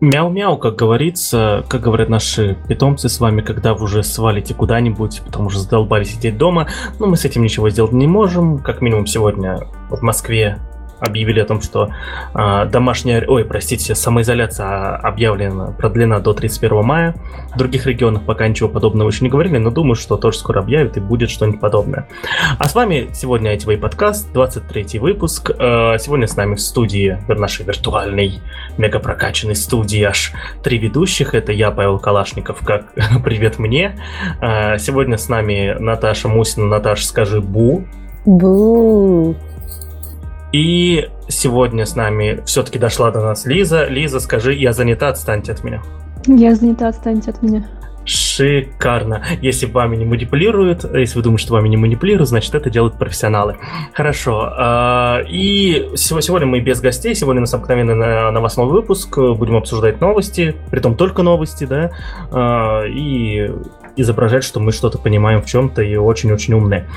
Мяу-мяу, как говорится, как говорят наши питомцы с вами, когда вы уже свалите куда-нибудь, потому что задолбали сидеть дома, но мы с этим ничего сделать не можем. Как минимум сегодня в Москве объявили о том, что э, домашняя, ой, простите, самоизоляция объявлена, продлена до 31 мая. В других регионах пока ничего подобного еще не говорили, но думаю, что тоже скоро объявят и будет что-нибудь подобное. А с вами сегодня ITV подкаст, 23 выпуск. Э, сегодня с нами в студии, в нашей виртуальной, мега прокачанной студии аж три ведущих. Это я, Павел Калашников, как привет мне. Э, сегодня с нами Наташа Мусина. Наташа, скажи бу. Бу. И сегодня с нами все-таки дошла до нас Лиза. Лиза, скажи, я занята, отстаньте от меня. Я занята, отстаньте от меня. Шикарно. Если вами не манипулируют, если вы думаете, что вами не манипулируют, значит, это делают профессионалы. Хорошо. А, и сегодня мы без гостей. Сегодня у нас обыкновенный новостной выпуск. Будем обсуждать новости, притом только новости, да. А, и изображать, что мы что-то понимаем в чем-то и очень-очень умные.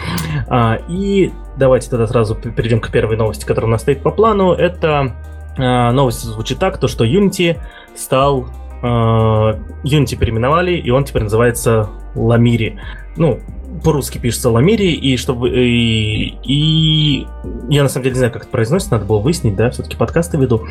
А, и давайте тогда сразу перейдем к первой новости, которая у нас стоит по плану. Это а, новость звучит так, то что Unity стал... А, Unity переименовали, и он теперь называется Ламири. Ну, по-русски пишется Ламири, и чтобы и, и я на самом деле не знаю, как это произносится, надо было выяснить, да, все-таки подкасты веду.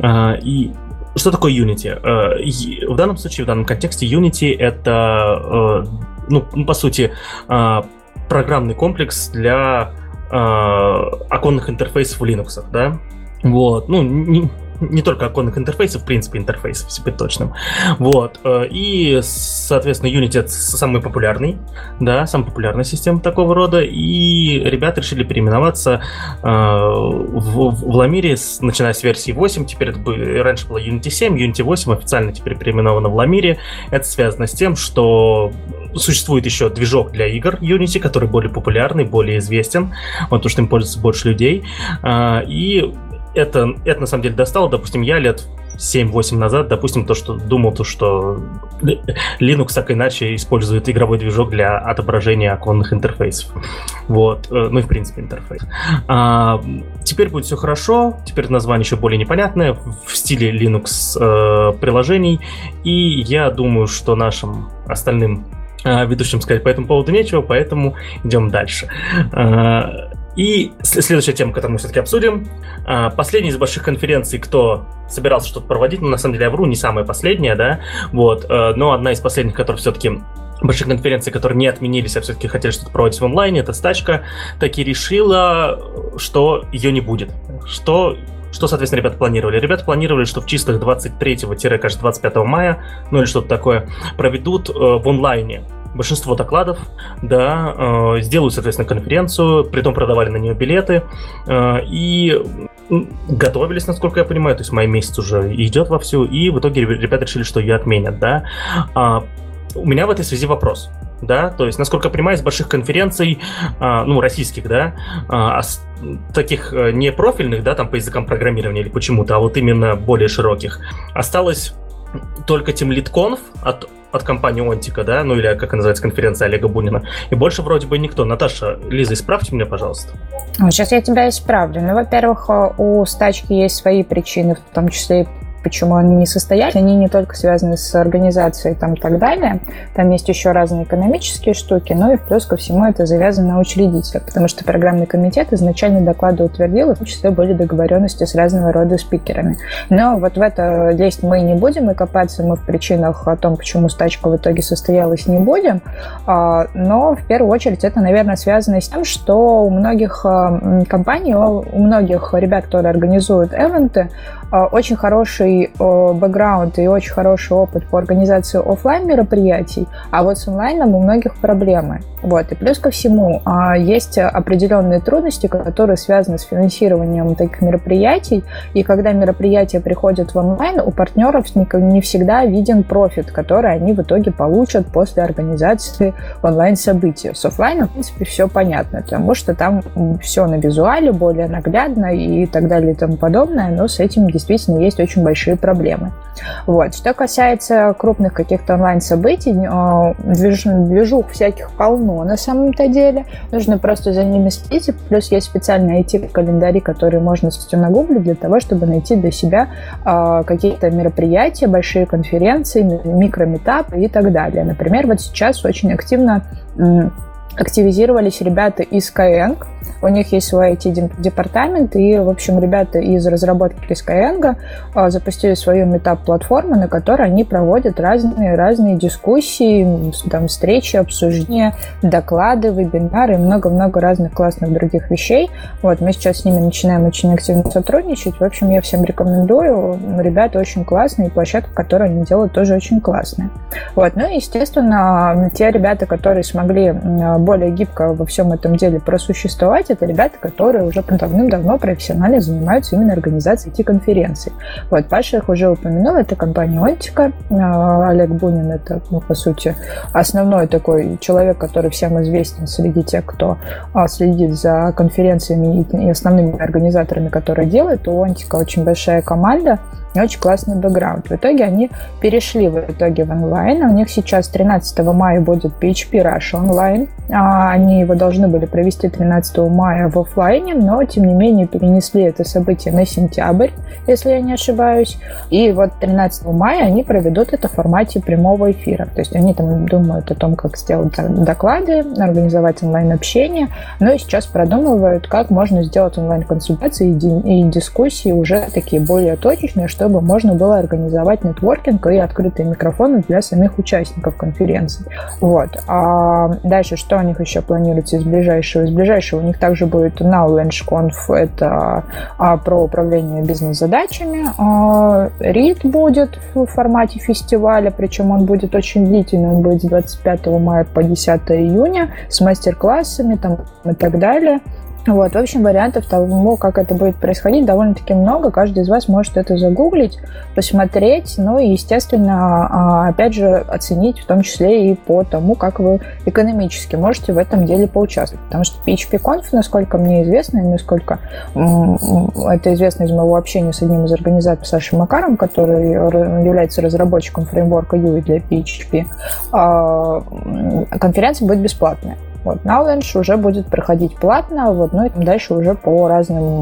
А, и что такое Unity? Э, в данном случае, в данном контексте, Unity это, э, ну, по сути, э, программный комплекс для оконных интерфейсов в Linux, да? Вот, ну, не, не только оконных интерфейсов, в принципе, интерфейсов, если быть точным. Вот. Э, и, соответственно, Unity это самый популярный, да, самая популярная система такого рода. И ребята решили переименоваться э, в, в Ламире, с, начиная с версии 8. Теперь это бы, раньше была Unity 7, Unity 8 официально теперь переименована в Ламире. Это связано с тем, что существует еще движок для игр Unity, который более популярный, более известен, вот, потому что им пользуется больше людей. Э, и это, это на самом деле достало, допустим, я лет 7-8 назад, допустим, то, что думал, то, что Linux так иначе использует игровой движок для отображения оконных интерфейсов. Вот, э, ну и в принципе интерфейс. А, теперь будет все хорошо, теперь название еще более непонятное, в стиле Linux э, приложений, и я думаю, что нашим остальным ведущим сказать по этому поводу нечего, поэтому идем дальше. А, и следующая тема, которую мы все-таки обсудим. А, последняя из больших конференций, кто собирался что-то проводить, ну, на самом деле, я вру, не самая последняя, да, вот, э, но одна из последних, которая все-таки больших конференций, которые не отменились, а все-таки хотели что-то проводить в онлайне, это стачка, таки решила, что ее не будет. Что что, соответственно, ребята планировали? Ребята планировали, что в числах 23-25 мая, ну или что-то такое, проведут э, в онлайне большинство докладов, да, э, сделают, соответственно, конференцию, притом продавали на нее билеты э, и готовились, насколько я понимаю, то есть май месяц уже идет вовсю, и в итоге ребята решили, что ее отменят, да. А, у меня в этой связи вопрос, да, то есть, насколько я понимаю, из больших конференций, а, ну, российских, да, а, таких э, не профильных, да, там по языкам программирования или почему-то, а вот именно более широких, осталось только Team Lead Conf от от компании Онтика, да, ну или как называется конференция Олега Бунина. И больше вроде бы никто. Наташа, Лиза, исправьте меня, пожалуйста. Сейчас я тебя исправлю. Ну, во-первых, у стачки есть свои причины, в том числе и почему они не состоялись. Они не только связаны с организацией там, и так далее. Там есть еще разные экономические штуки, но и плюс ко всему это завязано на учредителя, потому что программный комитет изначально доклады утвердил, и в том числе были договоренности с разного рода спикерами. Но вот в это лезть мы не будем, и копаться мы в причинах о том, почему стачка в итоге состоялась, не будем. А, но в первую очередь это, наверное, связано с тем, что у многих а, компаний, у многих ребят, которые организуют эвенты, а, очень хороший бэкграунд и очень хороший опыт по организации офлайн мероприятий, а вот с онлайном у многих проблемы. Вот. И плюс ко всему а, есть определенные трудности, которые связаны с финансированием таких мероприятий, и когда мероприятия приходят в онлайн, у партнеров не всегда виден профит, который они в итоге получат после организации онлайн-события. С офлайном, в принципе, все понятно, потому что там все на визуале, более наглядно и так далее и тому подобное, но с этим действительно есть очень большие проблемы. Вот. Что касается крупных каких-то онлайн-событий, э, движ, движух всяких полно на самом-то деле. Нужно просто за ними следить. Плюс есть специальные IT-календари, которые можно нагуглить для того, чтобы найти для себя э, какие-то мероприятия, большие конференции, микрометапы и так далее. Например, вот сейчас очень активно активизировались ребята из Skyeng, у них есть свой IT-департамент, и, в общем, ребята из разработки Skyeng а, запустили свою метап-платформу, на которой они проводят разные-разные дискуссии, там, встречи, обсуждения, доклады, вебинары и много-много разных классных других вещей. Вот, мы сейчас с ними начинаем очень активно сотрудничать. В общем, я всем рекомендую. Ребята очень классные, и площадка, которую они делают, тоже очень классная. Вот, ну и, естественно, те ребята, которые смогли более гибко во всем этом деле просуществовать, это ребята, которые уже давным-давно профессионально занимаются именно организацией IT-конференций. Вот, Паша их уже упомянул, это компания Онтика. А, Олег Бунин это, ну, по сути, основной такой человек, который всем известен среди тех, кто а, следит за конференциями и основными организаторами, которые делают. У Онтика очень большая команда, и очень классный бэкграунд. В итоге они перешли в итоге в онлайн. У них сейчас 13 мая будет PHP Rush онлайн. А, они его должны были провести 13 мая в офлайне, но тем не менее перенесли это событие на сентябрь, если я не ошибаюсь. И вот 13 мая они проведут это в формате прямого эфира. То есть они там думают о том, как сделать доклады, организовать онлайн-общение, но и сейчас продумывают, как можно сделать онлайн-консультации и дискуссии уже такие более точечные, что чтобы можно было организовать нетворкинг и открытые микрофоны для самих участников конференции. Вот. А дальше, что у них еще планируется из ближайшего? Из ближайшего у них также будет Knowledge Conf, это а, про управление бизнес-задачами. А, READ будет в формате фестиваля, причем он будет очень длительный, он будет с 25 мая по 10 июня с мастер-классами там, и так далее. Вот, в общем, вариантов того, как это будет происходить, довольно-таки много. Каждый из вас может это загуглить, посмотреть, ну и, естественно, а, опять же, оценить, в том числе и по тому, как вы экономически можете в этом деле поучаствовать. Потому что PHP-Conf, насколько мне известно, и насколько это известно из моего общения с одним из организаторов Сашей Макаром, который является разработчиком фреймворка UI для PHP, а, конференция будет бесплатная. Вот, Knowledge уже будет проходить платно, вот, ну и там дальше уже по разным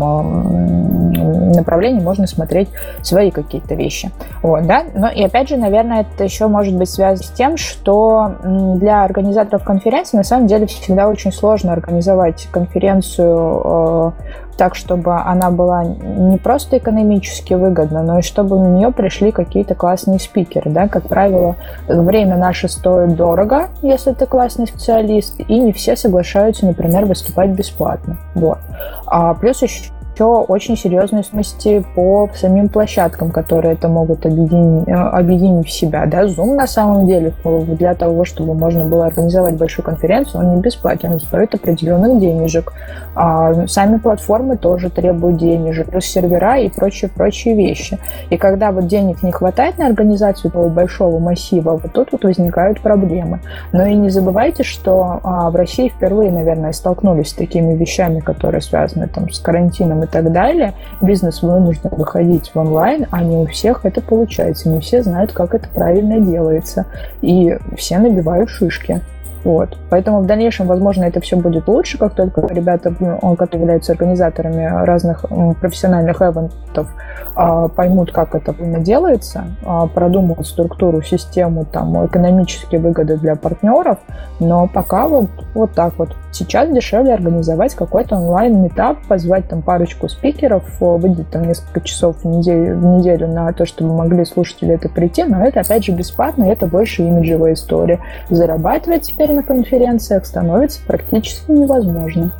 направлениям можно смотреть свои какие-то вещи. Вот, да? Но и опять же, наверное, это еще может быть связано с тем, что для организаторов конференции на самом деле всегда очень сложно организовать конференцию э, так, чтобы она была не просто экономически выгодна, но и чтобы на нее пришли какие-то классные спикеры. Да? Как правило, время наше стоит дорого, если ты классный специалист, и не все соглашаются, например, выступать бесплатно. Вот. А плюс еще еще очень серьезные сложности по самим площадкам, которые это могут объединить, э, объединить в себя. Да? Zoom на самом деле для того, чтобы можно было организовать большую конференцию, он не бесплатен, он стоит определенных денежек. А сами платформы тоже требуют денежек, плюс сервера и прочие-прочие вещи. И когда вот денег не хватает на организацию этого большого массива, вот тут вот возникают проблемы. Но и не забывайте, что а, в России впервые, наверное, столкнулись с такими вещами, которые связаны там, с карантином и так далее, бизнес вынужден выходить в онлайн, а не у всех это получается. Не все знают, как это правильно делается. И все набивают шишки. Вот. Поэтому в дальнейшем, возможно, это все будет лучше, как только ребята, которые являются организаторами разных профессиональных эвентов, а, поймут, как это делается, а, продумают структуру, систему, там, экономические выгоды для партнеров, но пока вот, вот так вот. Сейчас дешевле организовать какой-то онлайн-метап, позвать там парочку спикеров, выделить там несколько часов в неделю, в неделю на то, чтобы могли слушатели это прийти, но это опять же бесплатно, это больше имиджевая история. Зарабатывать теперь на конференциях становится практически невозможно.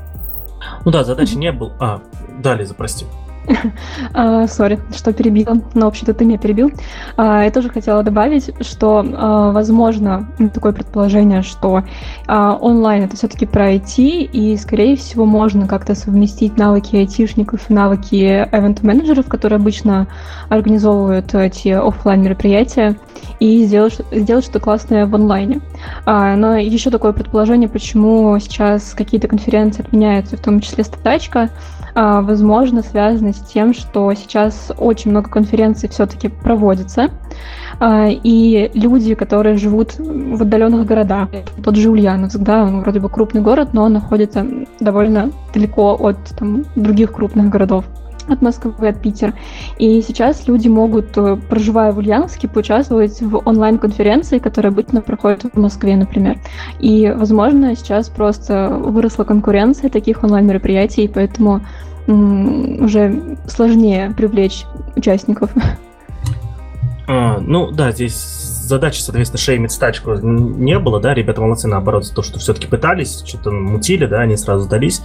Ну да, задача не был. А, далее, запрости. А, сори, что перебила. Но, вообще-то, ты меня перебил. А, я тоже хотела добавить, что, а, возможно, такое предположение, что онлайн это все-таки про IT, и, скорее всего, можно как-то совместить навыки айтишников и навыки эвент-менеджеров, которые обычно организовывают эти офлайн мероприятия, и сделать, сделать что-то классное в онлайне. Но еще такое предположение, почему сейчас какие-то конференции отменяются, в том числе статачка, возможно, связаны с тем, что сейчас очень много конференций все-таки проводится, а, и люди, которые живут в отдаленных городах, тот же Ульяновск, да, он вроде бы крупный город, но он находится довольно далеко от там, других крупных городов от Москвы, от Питера. И сейчас люди могут, э, проживая в Ульяновске, поучаствовать в онлайн-конференции, которая обычно проходит в Москве, например. И, возможно, сейчас просто выросла конкуренция таких онлайн-мероприятий, поэтому уже сложнее привлечь участников. А, ну да, здесь задачи, соответственно, шеймить стачку не было, да, ребята молодцы, наоборот, то, что все-таки пытались, что-то мутили, да, они сразу сдались.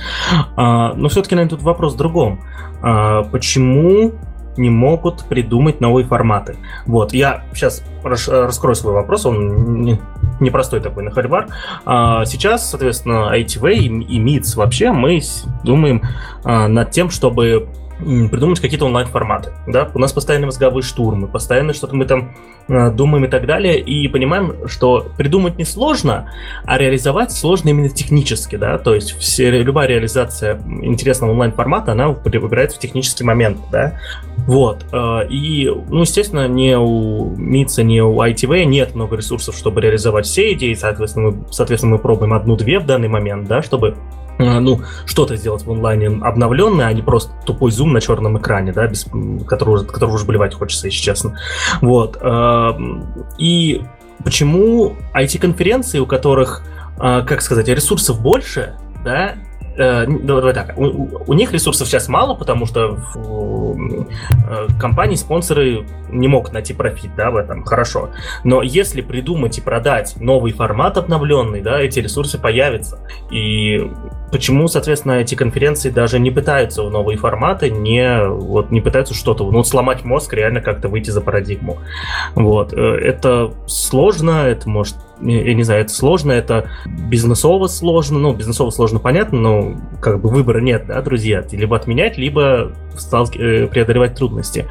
А, но все-таки, наверное, тут вопрос в другом. А, почему не могут придумать новые форматы. Вот, я сейчас раскрою свой вопрос, он непростой такой на хальвар. А, сейчас, соответственно, ITV и MITS вообще мы думаем над тем, чтобы придумать какие-то онлайн-форматы. Да? У нас постоянно мозговые штурмы, постоянно что-то мы там э, думаем и так далее, и понимаем, что придумать несложно, а реализовать сложно именно технически. Да? То есть все, любая реализация интересного онлайн-формата, она выбирается в технический момент. Да? Вот. Э, и, ну, естественно, не у МИЦа, не у ITV нет много ресурсов, чтобы реализовать все идеи, соответственно, мы, соответственно, мы пробуем одну-две в данный момент, да, чтобы ну, что-то сделать в онлайне обновленное, а не просто тупой зум на черном экране, да, без которого, которого уже болевать хочется, если честно. Вот. Эм, и почему IT-конференции, у которых, э, как сказать, ресурсов больше, да, э, давай так, у, у них ресурсов сейчас мало, потому что э, компании, спонсоры не могут найти профит, да, в этом, хорошо. Но если придумать и продать новый формат обновленный, да, эти ресурсы появятся. И почему, соответственно, эти конференции даже не пытаются в новые форматы, не, вот, не пытаются что-то, ну, сломать мозг, реально как-то выйти за парадигму. Вот. Э, это сложно, это может я не знаю, это сложно, это бизнесово сложно, ну, бизнесово сложно, понятно, но как бы выбора нет, да, друзья, либо отменять, либо э, преодолевать трудности,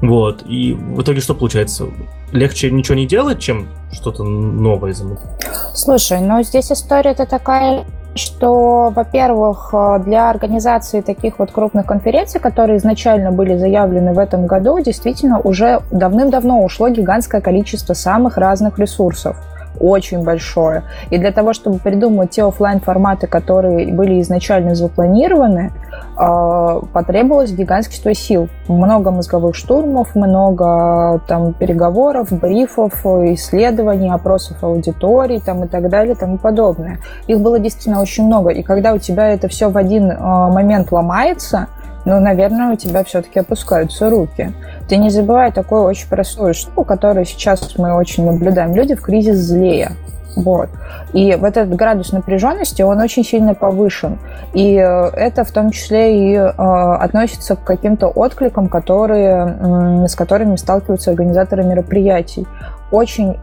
вот, и в итоге что получается? Легче ничего не делать, чем что-то новое замутить? Слушай, ну здесь история-то такая что, во-первых, э, для организации таких вот крупных конференций, которые изначально были заявлены в этом году, действительно уже давным-давно ушло гигантское количество самых разных ресурсов очень большое. И для того, чтобы придумать те офлайн форматы которые были изначально запланированы, а, потребовалось гигантское сил. Много мозговых штурмов, много там переговоров, брифов, исследований, опросов аудиторий там, и так далее и тому подобное. Их было действительно очень много. И когда у тебя это все в один а, момент ломается, ну, наверное, у тебя все-таки опускаются руки. Ты не забывай такую очень простую штуку, которую сейчас мы очень наблюдаем. Люди в кризис злее. Вот. И вот этот градус напряженности, он очень сильно повышен. И э, это в том числе и э, относится к каким-то откликам, которые, э, с которыми сталкиваются организаторы мероприятий. Очень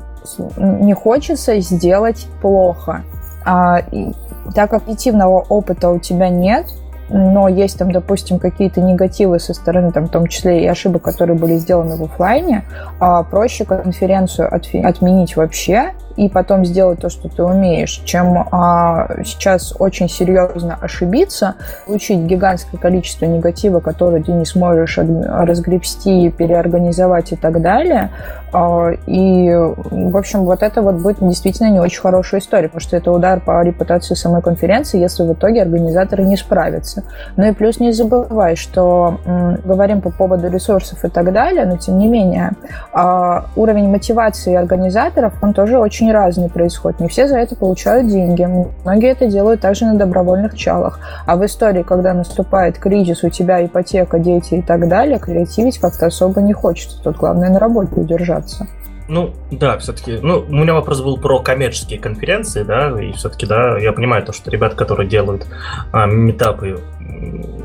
не хочется сделать плохо. А, и, так как объективного опыта у тебя нет, но есть там, допустим, какие-то негативы со стороны, там, в том числе и ошибок, которые были сделаны в офлайне, а проще конференцию отменить вообще и потом сделать то, что ты умеешь, чем а, сейчас очень серьезно ошибиться, получить гигантское количество негатива, который ты не сможешь разгребсти, переорганизовать и так далее. А, и, в общем, вот это вот будет действительно не очень хорошая история, потому что это удар по репутации самой конференции, если в итоге организаторы не справятся. Ну и плюс не забывай, что м, говорим по поводу ресурсов и так далее, но тем не менее а, уровень мотивации организаторов, он тоже очень очень разные происходят. Не все за это получают деньги. Многие это делают также на добровольных чалах. А в истории, когда наступает кризис, у тебя ипотека, дети и так далее, креативить как-то особо не хочется. Тут главное на работе удержаться. Ну, да, все-таки, ну, у меня вопрос был про коммерческие конференции, да, и все-таки, да, я понимаю то, что ребята, которые делают а, метапы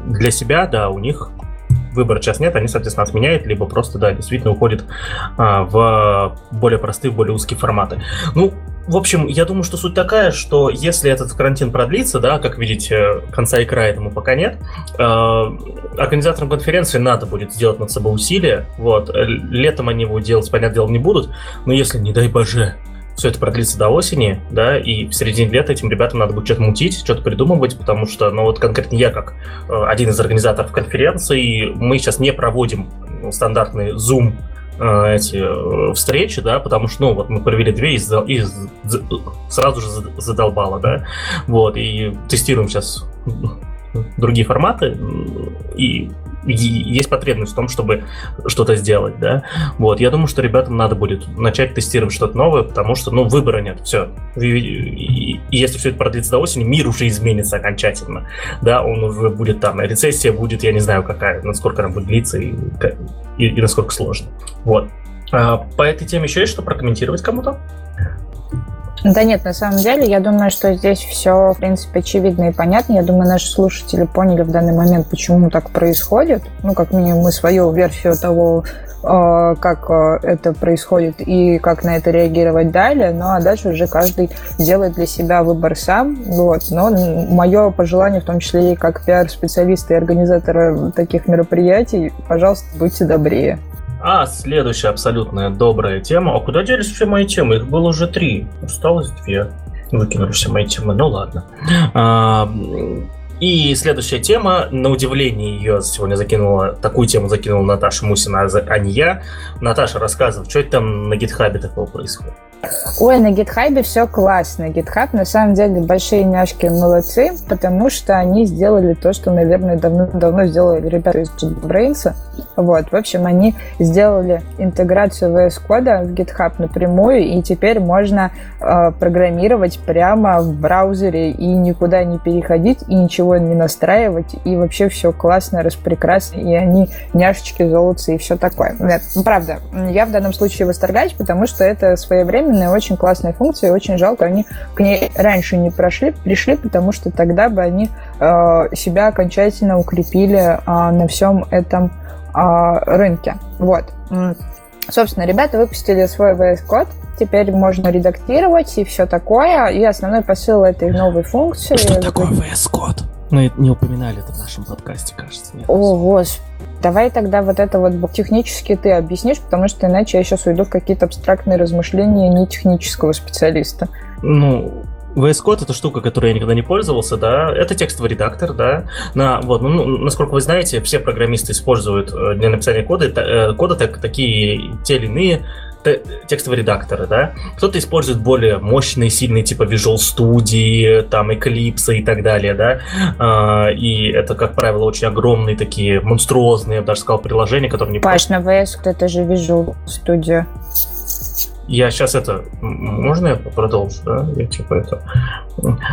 для себя, да, у них выбора сейчас нет, они, соответственно, отменяют, либо просто, да, действительно уходят а, в более простые, более узкие форматы. Ну, в общем, я думаю, что суть такая, что если этот карантин продлится, да, как видите, конца и края этому пока нет, э, организаторам конференции надо будет сделать над собой усилия. Вот. Летом они его делать, понятное дело, не будут, но если, не дай боже, все это продлится до осени, да, и в середине лета этим ребятам надо будет что-то мутить, что-то придумывать, потому что, ну вот конкретно я, как э, один из организаторов конференции, мы сейчас не проводим стандартный Zoom э, эти э, встречи, да, потому что, ну, вот мы провели две и, и сразу же задолбало, да, вот, и тестируем сейчас другие форматы, и есть потребность в том, чтобы что-то сделать, да. Вот, я думаю, что ребятам надо будет начать тестировать что-то новое, потому что, ну, выбора нет, все. И если все это продлится до осени, мир уже изменится окончательно, да, он уже будет там, рецессия будет, я не знаю какая, насколько она будет длиться и, и, и насколько сложно. Вот. А по этой теме еще есть что прокомментировать кому-то? Да нет, на самом деле, я думаю, что здесь все, в принципе, очевидно и понятно. Я думаю, наши слушатели поняли в данный момент, почему так происходит. Ну, как минимум, мы свою версию того, э, как э, это происходит и как на это реагировать далее. Ну, а дальше уже каждый делает для себя выбор сам. Вот. Но мое пожелание, в том числе и как пиар-специалиста и организатора таких мероприятий, пожалуйста, будьте добрее. А, следующая абсолютная добрая тема. А куда делись все мои темы? Их было уже три. Осталось две. Выкинули все мои темы. Ну ладно. А, и следующая тема, на удивление ее сегодня закинула, такую тему закинула Наташа Мусина, а не я. Наташа, рассказывай, что это там на гитхабе такого происходит? Ой, на GitHub все классно. GitHub на самом деле большие няшки молодцы, потому что они сделали то, что, наверное, давно-давно сделали ребята из JetBrains. Вот, в общем, они сделали интеграцию VS кода в GitHub напрямую, и теперь можно э, программировать прямо в браузере и никуда не переходить, и ничего не настраивать, и вообще все классно, распрекрасно, и они няшечки, золотцы и все такое. Нет, правда, я в данном случае восторгаюсь, потому что это своевременно офигенная, очень классная функция, и очень жалко, они к ней раньше не прошли, пришли, потому что тогда бы они э, себя окончательно укрепили э, на всем этом э, рынке. Вот. Собственно, ребята выпустили свой VS Code, теперь можно редактировать и все такое. И основной посыл этой новой функции... Что такое VS Code? Мы не упоминали это в нашем подкасте, кажется. Нет. О, господи. Давай тогда вот это вот технически ты объяснишь, потому что иначе я сейчас уйду в какие-то абстрактные размышления не технического специалиста. Ну, VS Code это штука, которой я никогда не пользовался, да. Это текстовый редактор, да. На, вот, ну, насколько вы знаете, все программисты используют э, для написания кода, э, кода так, такие те или иные текстовые редакторы, да. Кто-то использует более мощные, сильные, типа Visual Studio, там, Eclipse и так далее, да. А, и это, как правило, очень огромные такие, монструозные, я бы даже сказал, приложения, которые не... Паш, на VS это же Visual Studio. Я сейчас это... Можно я продолжу, да? Я типа это...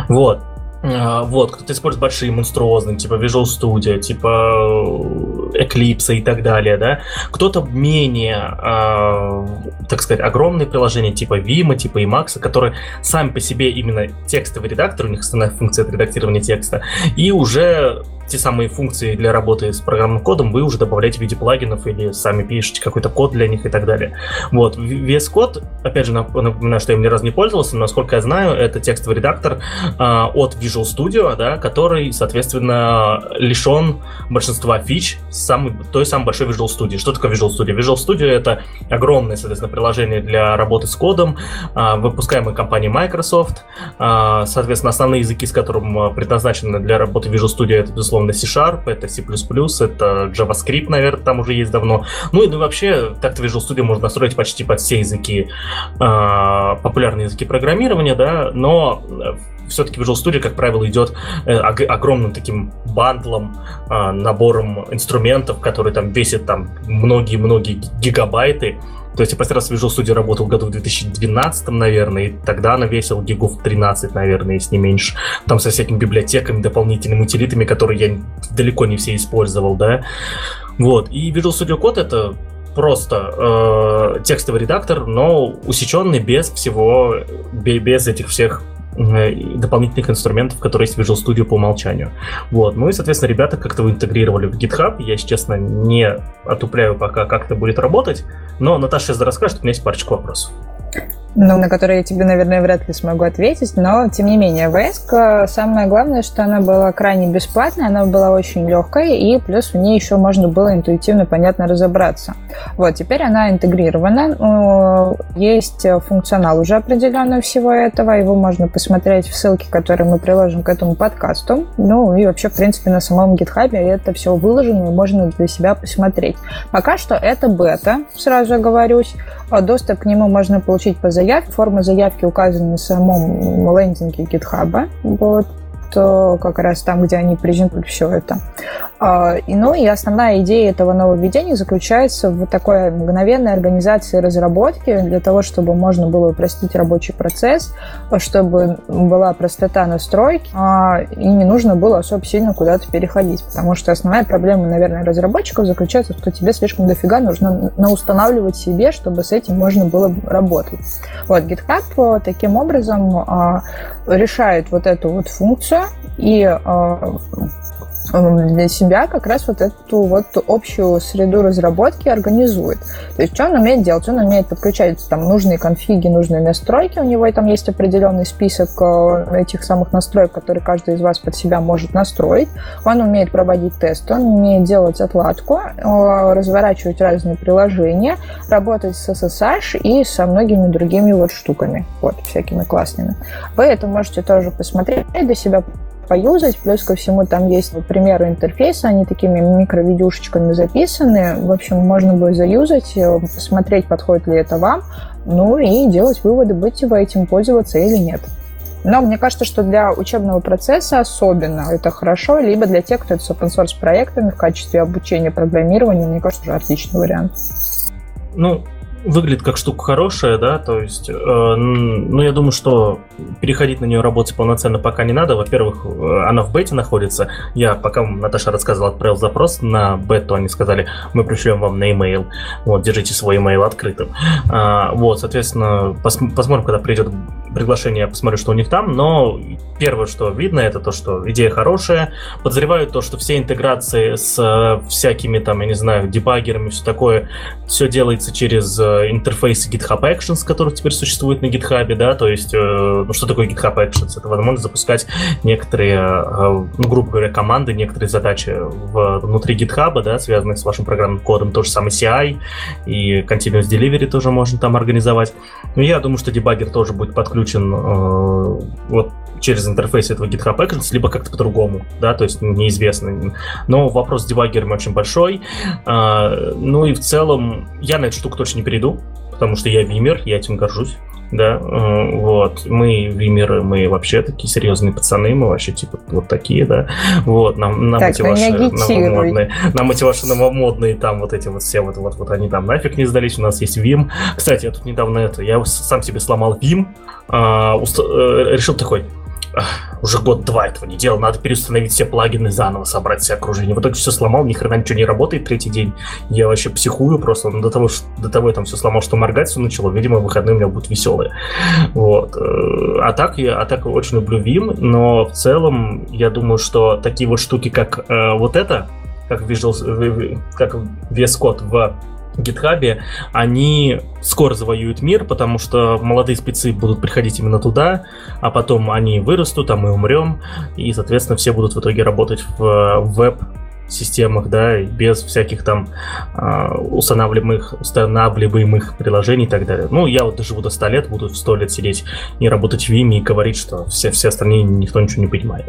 Вот. А, вот, кто-то использует большие монструозные, типа Visual Studio, типа э, Eclipse и так далее, да. Кто-то менее, э, так сказать, огромные приложения, типа Vim, типа Emacs, которые сами по себе именно текстовый редактор, у них основная функция это редактирование текста, и уже те самые функции для работы с программным кодом вы уже добавляете в виде плагинов или сами пишете какой-то код для них и так далее. Вот. VS Code, опять же, напоминаю, что я им ни разу не пользовался, но, насколько я знаю, это текстовый редактор а, от Visual Studio, да, который, соответственно, лишен большинства фич самой, той самой большой Visual Studio. Что такое Visual Studio? Visual Studio — это огромное, соответственно, приложение для работы с кодом, а, выпускаемое компанией Microsoft. А, соответственно, основные языки, с которым а, предназначены для работы Visual Studio, это, безусловно, безусловно, C-Sharp, это C++, это JavaScript, наверное, там уже есть давно. Ну и ну, вообще, так-то Visual Studio можно настроить почти под все языки, э, популярные языки программирования, да, но э, все-таки Visual Studio, как правило, идет э, огромным таким бандлом, э, набором инструментов, который там весит там многие-многие гигабайты, то есть я последний раз в Visual Studio в году в 2012, наверное, и тогда она весила гигов 13, наверное, если не меньше. Там со всякими библиотеками, дополнительными утилитами, которые я далеко не все использовал, да. Вот. И Visual Studio Code это просто э, текстовый редактор, но усеченный без всего, без этих всех дополнительных инструментов, которые есть в Visual Studio по умолчанию. Вот. Ну и, соответственно, ребята как-то вы интегрировали в GitHub. Я, если честно, не отупляю пока, как это будет работать. Но Наташа сейчас расскажет, у меня есть парочку вопросов. Ну, на которые я тебе, наверное, вряд ли смогу ответить, но, тем не менее, VS, самое главное, что она была крайне бесплатная, она была очень легкой, и плюс в ней еще можно было интуитивно, понятно разобраться. Вот, теперь она интегрирована, есть функционал уже определенный всего этого, его можно посмотреть в ссылке, которые мы приложим к этому подкасту, ну, и вообще, в принципе, на самом GitHub это все выложено, и можно для себя посмотреть. Пока что это бета, сразу оговорюсь, а доступ к нему можно получить по заявке. Форма заявки указана на самом лендинге GitHub. Вот как раз там, где они презентуют все это. А, ну и основная идея этого нововведения заключается в такой мгновенной организации разработки для того, чтобы можно было упростить рабочий процесс, чтобы была простота настройки, а, и не нужно было особо сильно куда-то переходить. Потому что основная проблема, наверное, разработчиков заключается в том, что тебе слишком дофига нужно наустанавливать себе, чтобы с этим можно было работать. Вот, GitHub таким образом а, решает вот эту вот функцию и для себя как раз вот эту вот общую среду разработки организует. То есть что он умеет делать? Он умеет подключать там нужные конфиги, нужные настройки. У него там есть определенный список э, этих самых настроек, которые каждый из вас под себя может настроить. Он умеет проводить тесты, он умеет делать отладку, э, разворачивать разные приложения, работать с SSH и со многими другими вот штуками, вот, всякими классными. Вы это можете тоже посмотреть для себя поюзать. Плюс ко всему там есть примеры интерфейса, они такими микровидюшечками записаны. В общем, можно будет заюзать, э, посмотреть, подходит ли это вам, ну и делать выводы, будете вы этим пользоваться или нет. Но мне кажется, что для учебного процесса особенно это хорошо, либо для тех, кто это с open source проектами в качестве обучения программированию, мне кажется, уже отличный вариант. Ну, выглядит как штука хорошая, да, то есть, э, ну, я думаю, что переходить на нее работать полноценно пока не надо. Во-первых, э, она в бете находится. Я, пока Наташа рассказывала, отправил запрос на бету, они сказали, мы пришлем вам на email, вот, держите свой email открытым. А, вот, соответственно, пос посмотрим, когда придет приглашение, я посмотрю, что у них там, но первое, что видно, это то, что идея хорошая. Подозреваю то, что все интеграции с э, всякими там, я не знаю, дебаггерами, все такое, все делается через интерфейсы GitHub Actions, которые теперь существуют на GitHub, да, то есть, э, ну что такое GitHub Actions? Это возможность запускать некоторые, э, ну, грубо говоря, команды, некоторые задачи в, внутри GitHub, да, связанные с вашим программным кодом, то же самое CI и Continuous Delivery тоже можно там организовать. Но я думаю, что дебаггер тоже будет подключен э, вот через интерфейс этого GitHub Actions, либо как-то по-другому, да, то есть неизвестно. Но вопрос с дебаггером очень большой. А, ну и в целом я на эту штуку точно не перейду, потому что я вимер, я этим горжусь да, э, вот, мы вимеры, мы вообще такие серьезные пацаны, мы вообще типа вот такие, да, вот, нам, нам так, эти ваши новомодные, нам эти ваши новомодные там вот эти вот все вот, вот, вот они там нафиг не сдались, у нас есть Vim, кстати, я тут недавно это, я сам себе сломал Vim, а, уст... Э, решил такой, уже год-два этого не делал, надо переустановить все плагины заново, собрать все окружение. В итоге все сломал, ни хрена ничего не работает третий день. Я вообще психую просто, до того, до того я там все сломал, что моргать все начало. Видимо, выходные у меня будут веселые. Вот. Э, а так я а так очень люблю Vim, но в целом я думаю, что такие вот штуки, как э, вот это, как Visual, как VS Code в GitHub, они скоро завоюют мир, потому что молодые спецы будут приходить именно туда, а потом они вырастут, а мы умрем, и, соответственно, все будут в итоге работать в веб системах, да, без всяких там э, устанавливаемых, устанавливаемых приложений и так далее. Ну, я вот доживу до 100 лет, буду в 100 лет сидеть и работать в Vime и говорить, что все, все остальные никто ничего не понимает.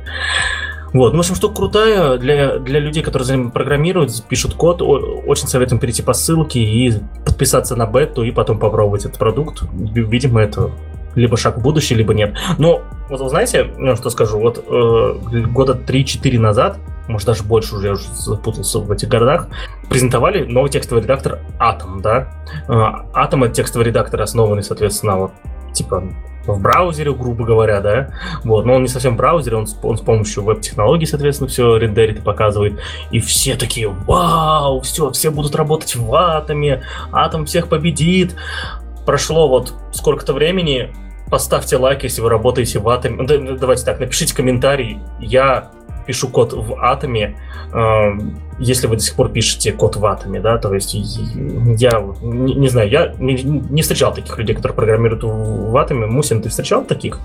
Вот, ну, в общем, штука крутая для, для людей, которые за ним программируют, пишут код. Очень советуем перейти по ссылке и подписаться на бету и потом попробовать этот продукт. Видимо, это либо шаг в будущее, либо нет. Но вот вы знаете, что скажу, вот э, года 3-4 назад, может даже больше уже, я уже запутался в этих городах, презентовали новый текстовый редактор Atom, да? Э, Atom это текстовый редактор, основанный, соответственно, вот типа в браузере, грубо говоря, да, вот, но он не совсем в браузере, он, он с помощью веб-технологий, соответственно, все рендерит и показывает, и все такие, вау, все, все будут работать в атоме, атом всех победит. Прошло вот сколько-то времени, поставьте лайк, если вы работаете в атоме, давайте так, напишите комментарий, я пишу код в атоме, э, если вы до сих пор пишете код в атоме, да, то есть я не, не знаю, я не, не встречал таких людей, которые программируют в атоме. Мусин, ты встречал таких?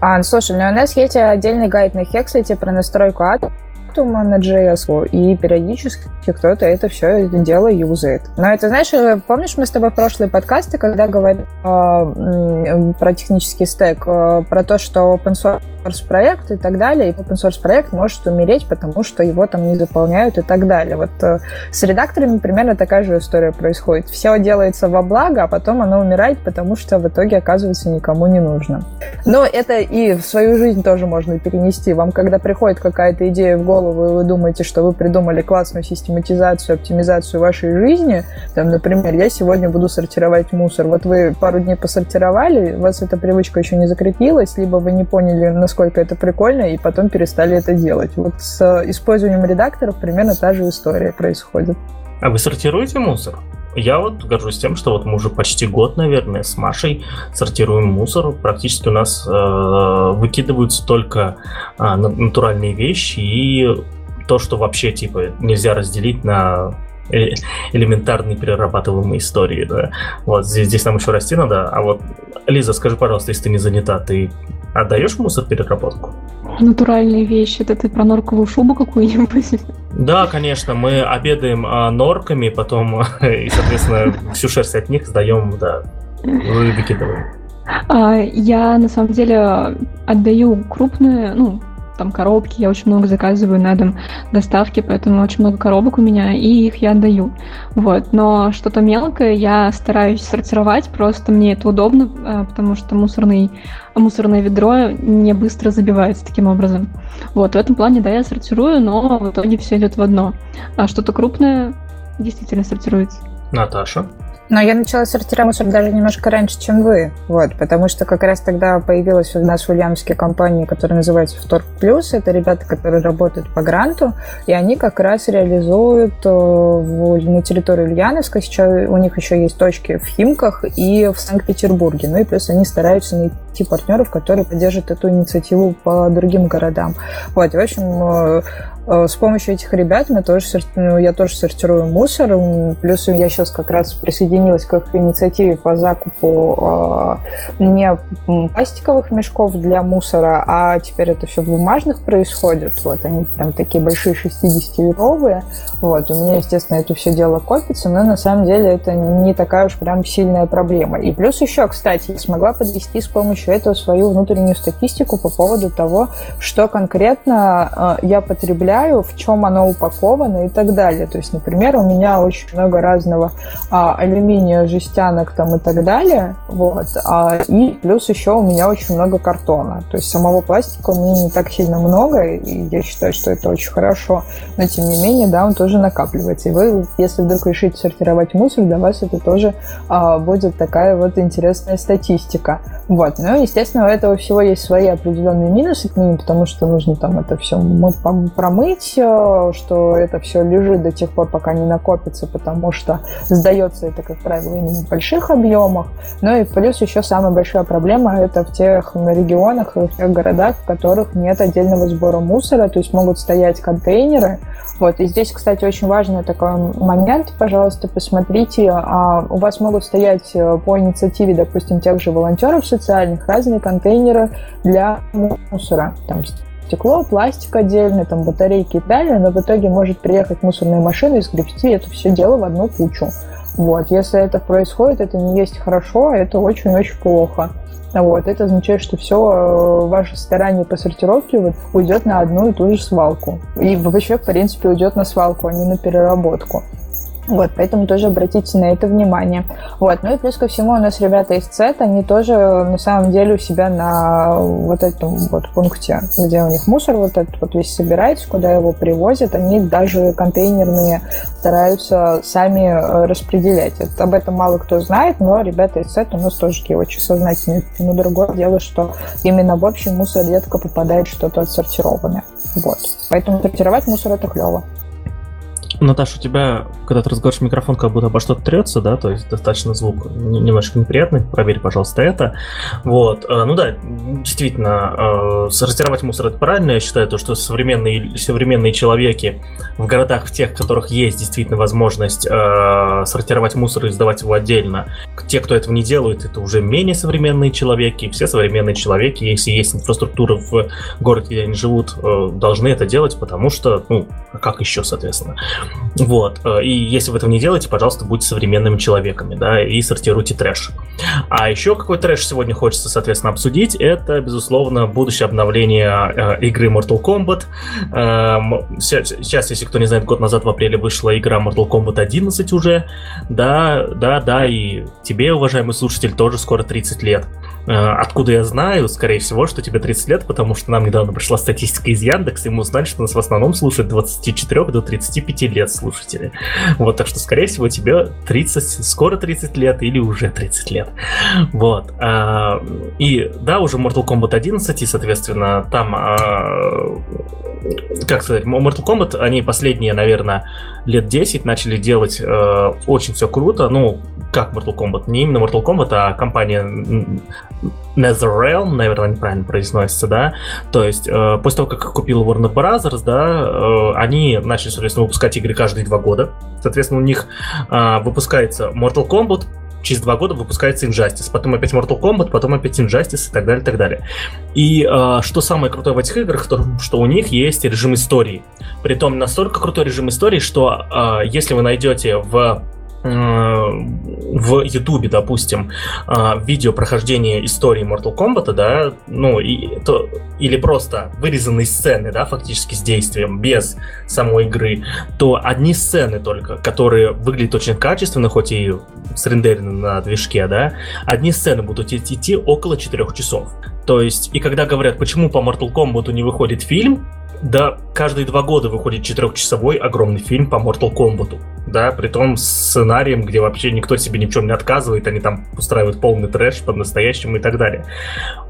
А, слушай, ну у нас есть отдельный гайд на Hexlet про настройку атома, Atom на JS, и периодически кто-то это все дело юзает. Но это, знаешь, э, помнишь, мы с тобой прошлые подкасты, когда говорили э, про технический стек, э, про то, что open source проект и так далее, и open source проект может умереть, потому что его там не заполняют и так далее. Вот э, с редакторами примерно такая же история происходит. Все делается во благо, а потом оно умирает, потому что в итоге оказывается никому не нужно. Но это и в свою жизнь тоже можно перенести. Вам, когда приходит какая-то идея в голову, и вы думаете, что вы придумали классную систематизацию, оптимизацию вашей жизни, там, например, я сегодня буду сортировать мусор. Вот вы пару дней посортировали, у вас эта привычка еще не закрепилась, либо вы не поняли, насколько насколько это прикольно, и потом перестали это делать. Вот с использованием редакторов примерно та же история происходит. А вы сортируете мусор? Я вот горжусь тем, что вот мы уже почти год, наверное, с Машей сортируем мусор. Практически у нас э, выкидываются только э, натуральные вещи и то, что вообще типа нельзя разделить на э, элементарные перерабатываемые истории, да. Вот здесь, здесь нам еще расти надо. А вот, Лиза, скажи, пожалуйста, если ты не занята, ты Отдаешь мусор переработку? Натуральные вещи. Это ты про норковую шубу какую-нибудь? Да, конечно. Мы обедаем а, норками, потом и, соответственно, всю шерсть от них сдаем, да, выкидываем. А, я на самом деле отдаю крупные, ну, там коробки, я очень много заказываю на дом доставки, поэтому очень много коробок у меня, и их я отдаю. Вот. Но что-то мелкое я стараюсь сортировать, просто мне это удобно, а, потому что мусорный, мусорное ведро не быстро забивается таким образом. Вот. В этом плане, да, я сортирую, но в итоге все идет в одно. А что-то крупное действительно сортируется. Наташа? Но я начала сортировать даже немножко раньше, чем вы, вот, потому что как раз тогда появилась у нас в Ульяновске компания, которая называется Вторг Плюс. Это ребята, которые работают по гранту, и они как раз реализуют э, в, на территории Ульяновска. Сейчас у них еще есть точки в Химках и в Санкт-Петербурге. Ну и плюс они стараются найти партнеров, которые поддержат эту инициативу по другим городам. Вот, в общем, Э, с помощью этих ребят мы тоже, ну, я тоже сортирую мусор. Плюс я сейчас как раз присоединилась к их инициативе по закупу э, не пластиковых мешков для мусора, а теперь это все бумажных происходит. Вот они прям такие большие 60-литровые. Вот, у меня, естественно, это все дело копится, но на самом деле это не такая уж прям сильная проблема. И плюс еще, кстати, я смогла подвести с помощью этого свою внутреннюю статистику по поводу того, что конкретно э, я потребляю потребляю, в чем оно упаковано и так далее. То есть, например, у меня очень много разного а, алюминия, жестянок там и так далее. Вот. А, и плюс еще у меня очень много картона. То есть самого пластика у меня не так сильно много, и я считаю, что это очень хорошо. Но тем не менее, да, он тоже накапливается. И вы, если вдруг решите сортировать мусор, для вас это тоже а, будет такая вот интересная статистика. Вот. Ну, естественно, у этого всего есть свои определенные минусы к нему, потому что нужно там это все промыть, мыть, э, что это все лежит до тех пор, пока не накопится, потому что сдается это, как правило, именно в больших объемах. Ну и плюс еще самая большая проблема это в тех регионах и в тех городах, в которых нет отдельного сбора мусора, то есть могут стоять контейнеры. Вот, и здесь, кстати, очень важный такой момент, пожалуйста, посмотрите, а, у вас могут стоять э, по инициативе, допустим, тех же волонтеров социальных разные контейнеры для мусора. Там стекло, пластик отдельно, там батарейки и далее, но в итоге может приехать мусорная машина и сгребсти это все дело в одну кучу. Вот. Если это происходит, это не есть хорошо, а это очень-очень плохо. Вот. Это означает, что все э, ваше старание по сортировке вот, уйдет на одну и ту же свалку. И вообще, в принципе, уйдет на свалку, а не на переработку. Вот, поэтому тоже обратите на это внимание. Вот, ну и плюс ко всему у нас ребята из ЦЕТ, они тоже на самом деле у себя на вот этом вот пункте, где у них мусор вот этот вот весь собирается, куда его привозят, они даже контейнерные стараются сами э, распределять. Это, об этом мало кто знает, но ребята из ЦЕТ у нас тоже такие очень сознательные. Но другое дело, что именно в общий мусор редко попадает что-то отсортированное. Вот. Поэтому сортировать мусор это клево. Наташа, у тебя, когда ты разговариваешь в микрофон, как будто обо что-то трется, да, то есть достаточно звук немножко неприятный, проверь, пожалуйста, это. Вот, э, ну да, действительно, э, сортировать мусор это правильно, я считаю, то, что современные, современные человеки в городах, в тех, в которых есть действительно возможность э, сортировать мусор и сдавать его отдельно, те, кто этого не делают, это уже менее современные человеки, все современные человеки, если есть инфраструктура в городе, где они живут, должны это делать, потому что, ну, а как еще, соответственно. Вот. Э, и если вы этого не делаете, пожалуйста, будьте современными человеками, да, и сортируйте трэш. А еще какой трэш сегодня хочется, соответственно, обсудить, это, безусловно, будущее обновление э, игры Mortal Kombat. Сейчас, если кто не знает, год назад в апреле вышла игра Mortal Kombat 11 уже. Да, да, да, и тебе, уважаемый слушатель, тоже скоро 30 лет. Э, откуда я знаю, скорее всего, что тебе 30 лет, потому что нам недавно пришла статистика из Яндекса, и мы узнали, что нас в основном слушают 24 до 35 лет слушатели. Вот, так что, скорее всего, тебе 30, скоро 30 лет или уже 30 лет. Вот. А, и, да, уже Mortal Kombat 11, и, соответственно, там, а, как сказать, Mortal Kombat, они последние, наверное, лет 10 начали делать э, очень все круто. Ну, как Mortal Kombat? Не именно Mortal Kombat, а компания NetherRealm, наверное, неправильно произносится, да. То есть, э, после того, как купил Warner Brothers, да, э, они начали, соответственно, выпускать игры каждые два года. Соответственно, у них э, выпускается Mortal Kombat, через два года выпускается Injustice, потом опять Mortal Kombat, потом опять Injustice и так далее, и так далее. И э, что самое крутое в этих играх, то, что у них есть режим истории. Притом настолько крутой режим истории, что э, если вы найдете в в Ютубе, допустим, э, видео прохождения истории Mortal Kombat, да, ну, и, то, или просто вырезанные сцены, да, фактически с действием, без самой игры, то одни сцены только, которые выглядят очень качественно, хоть и срендерены на движке, да, одни сцены будут идти около 4 часов. То есть, и когда говорят, почему по Mortal Kombat не выходит фильм, да, каждые два года выходит четырехчасовой огромный фильм по Mortal Kombat. Да, при том сценарием, где вообще никто себе ни в чем не отказывает, они там устраивают полный трэш по-настоящему и так далее.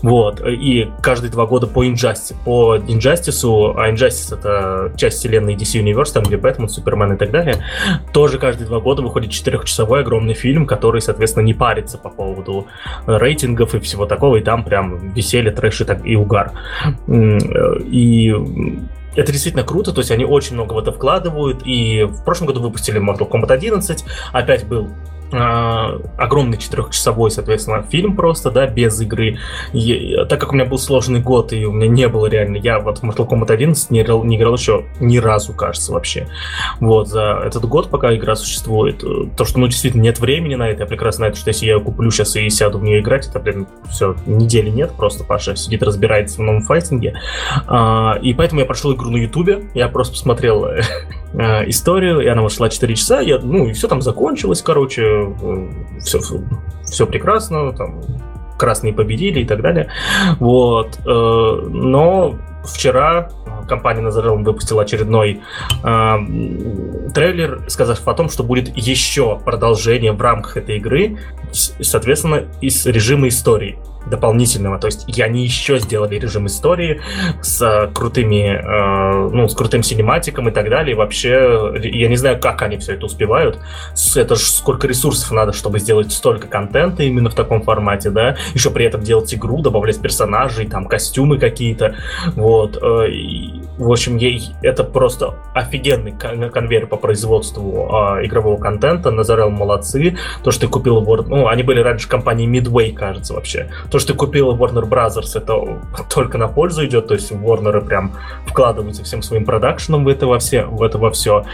Вот. И каждые два года по Injustice. По Injustice, а Injustice это часть вселенной DC Universe, там где Бэтмен, Супермен и так далее, тоже каждые два года выходит четырехчасовой огромный фильм, который, соответственно, не парится по поводу рейтингов и всего такого, и там прям веселье, трэш и, так, и угар. И это действительно круто, то есть они очень много в это вкладывают, и в прошлом году выпустили Mortal Kombat 11, опять был огромный четырехчасовой, соответственно, фильм просто, да, без игры. И, так как у меня был сложный год, и у меня не было реально, я вот в Mortal Kombat 11 не играл, не играл еще ни разу, кажется, вообще. Вот, за этот год, пока игра существует, э, то, что, ну, действительно, нет времени на это, я прекрасно знаю, что если я куплю сейчас и сяду в нее играть, это, блин, все, недели нет, просто Паша сидит, разбирается в новом файтинге. А, и поэтому я прошел игру на Ютубе, я просто посмотрел э, историю, и она вот шла 4 часа, я, ну, и все там закончилось, короче, все, все прекрасно, там, красные победили и так далее. Вот. Э, но вчера компания Nazarelm выпустила очередной э, трейлер, сказав о том, что будет еще продолжение в рамках этой игры, соответственно, из режима истории дополнительного. То есть и они еще сделали режим истории с э, крутыми, э, ну, с крутым синематиком и так далее. И вообще, я не знаю, как они все это успевают. Это же сколько ресурсов надо, чтобы сделать столько контента именно в таком формате, да. Еще при этом делать игру, добавлять персонажей, там, костюмы какие-то. Вот. Э, в общем, ей это просто офигенный конвейер по производству э, игрового контента. Назарел молодцы. То, что ты купил World... Ну, они были раньше компанией Midway, кажется, вообще то, что ты купила Warner Brothers, это только на пользу идет, то есть Warner прям вкладываются всем своим продакшеном в это во все, в это во все.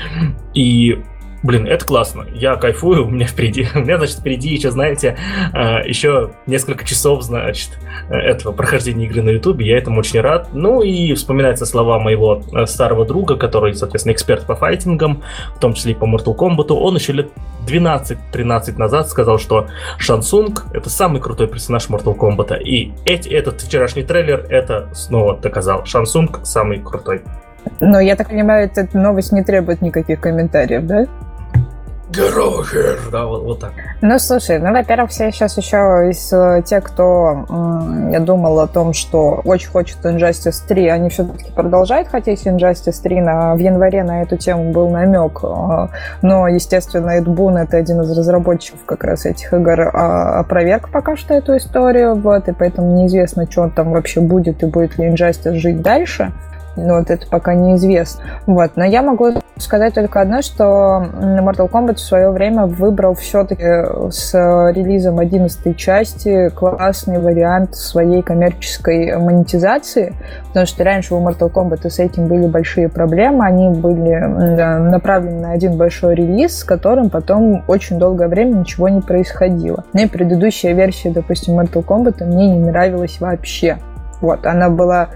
И Блин, это классно. Я кайфую, у меня впереди. У меня, значит, впереди еще, знаете, а, еще несколько часов, значит, этого прохождения игры на Ютубе. Я этому очень рад. Ну и вспоминаются слова моего э, старого друга, который, соответственно, эксперт по файтингам, в том числе и по Mortal Kombat. Он еще лет 12-13 назад сказал, что Шансунг — это самый крутой персонаж Mortal Kombat. И эти, этот вчерашний трейлер это снова доказал. Шансунг самый крутой. Но я так понимаю, эта новость не требует никаких комментариев, да? Here. Да, вот, вот так. Ну, слушай, ну, во-первых, все сейчас еще из э, тех, кто я думал о том, что очень хочет Injustice 3, они все-таки продолжают хотеть Injustice 3. На, в январе на эту тему был намек, э, но, естественно, Эд Бун, это один из разработчиков как раз этих игр, а, опроверг пока что эту историю, вот, и поэтому неизвестно, что там вообще будет и будет ли Injustice жить дальше. Ну, вот это пока неизвестно. Вот. Но я могу сказать только одно, что Mortal Kombat в свое время выбрал все-таки с релизом 11 части классный вариант своей коммерческой монетизации, потому что раньше у Mortal Kombat с этим были большие проблемы, они были направлены на один большой релиз, с которым потом очень долгое время ничего не происходило. Ну и предыдущая версия, допустим, Mortal Kombat мне не нравилась вообще. Вот, она была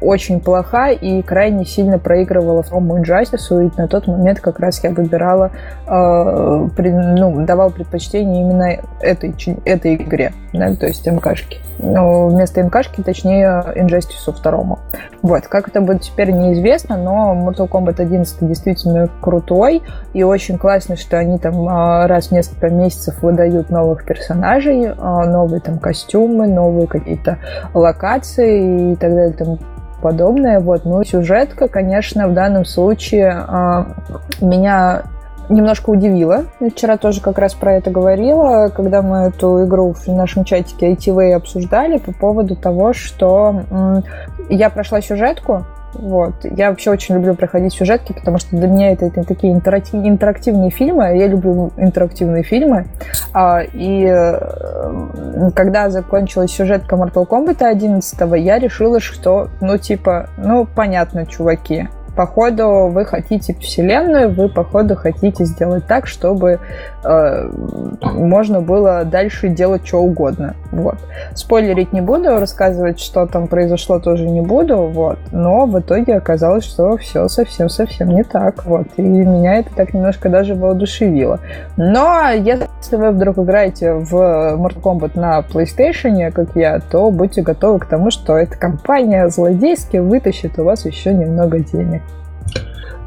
очень плоха и крайне сильно проигрывала второму Injustice, и на тот момент как раз я выбирала, э, при, ну, давал предпочтение именно этой, этой игре, да, то есть МКшки. Ну, вместо МКшки, точнее, Injustice второму. Вот, как это будет теперь неизвестно, но Mortal Kombat 11 действительно крутой, и очень классно, что они там э, раз в несколько месяцев выдают новых персонажей, э, новые там костюмы, новые какие-то локации и так далее, там подобное. Вот. Ну, сюжетка, конечно, в данном случае э, меня немножко удивила. Я вчера тоже как раз про это говорила, когда мы эту игру в нашем чатике ITV обсуждали по поводу того, что я прошла сюжетку, вот. Я вообще очень люблю проходить сюжетки, потому что для меня это, это такие интерактив, интерактивные фильмы. Я люблю интерактивные фильмы. А, и э, когда закончилась сюжетка Mortal Kombat 11, я решила, что, ну, типа, ну, понятно, чуваки походу вы хотите вселенную, вы походу хотите сделать так, чтобы э, можно было дальше делать что угодно. Вот. Спойлерить не буду, рассказывать, что там произошло, тоже не буду, вот. Но в итоге оказалось, что все совсем-совсем не так, вот. И меня это так немножко даже воодушевило. Но если вы вдруг играете в Mortal Kombat на PlayStation, как я, то будьте готовы к тому, что эта компания злодейски вытащит у вас еще немного денег.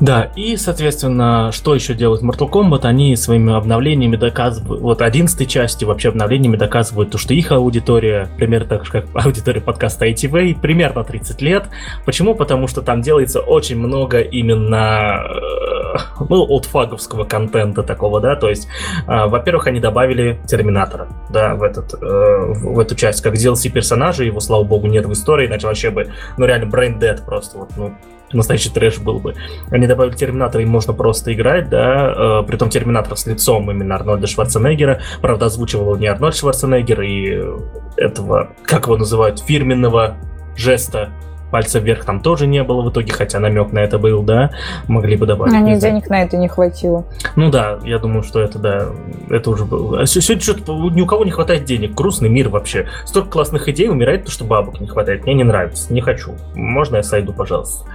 Да, и, соответственно, что еще делает Mortal Kombat? Они своими обновлениями доказывают, вот 11 части вообще обновлениями доказывают то, что их аудитория, примерно так же, как аудитория подкаста ITV, примерно 30 лет. Почему? Потому что там делается очень много именно э, ну, олдфаговского контента такого, да, то есть, э, во-первых, они добавили Терминатора, да, в, этот, э, в, эту часть, как DLC персонажа, его, слава богу, нет в истории, иначе вообще бы, ну, реально, brain просто, вот, ну, настоящий трэш был бы. Они добавили Терминатора, и можно просто играть, да, э, при том Терминатор с лицом именно Арнольда Шварценеггера, правда, озвучивал его не Арнольд Шварценеггер, и этого, как его называют, фирменного жеста пальца вверх там тоже не было в итоге, хотя намек на это был, да, могли бы добавить. А денег на это не хватило. Ну да, я думаю, что это, да, это уже было. А сегодня что-то ни у кого не хватает денег, грустный мир вообще. Столько классных идей умирает, потому что бабок не хватает. Мне не нравится, не хочу. Можно я сойду, пожалуйста?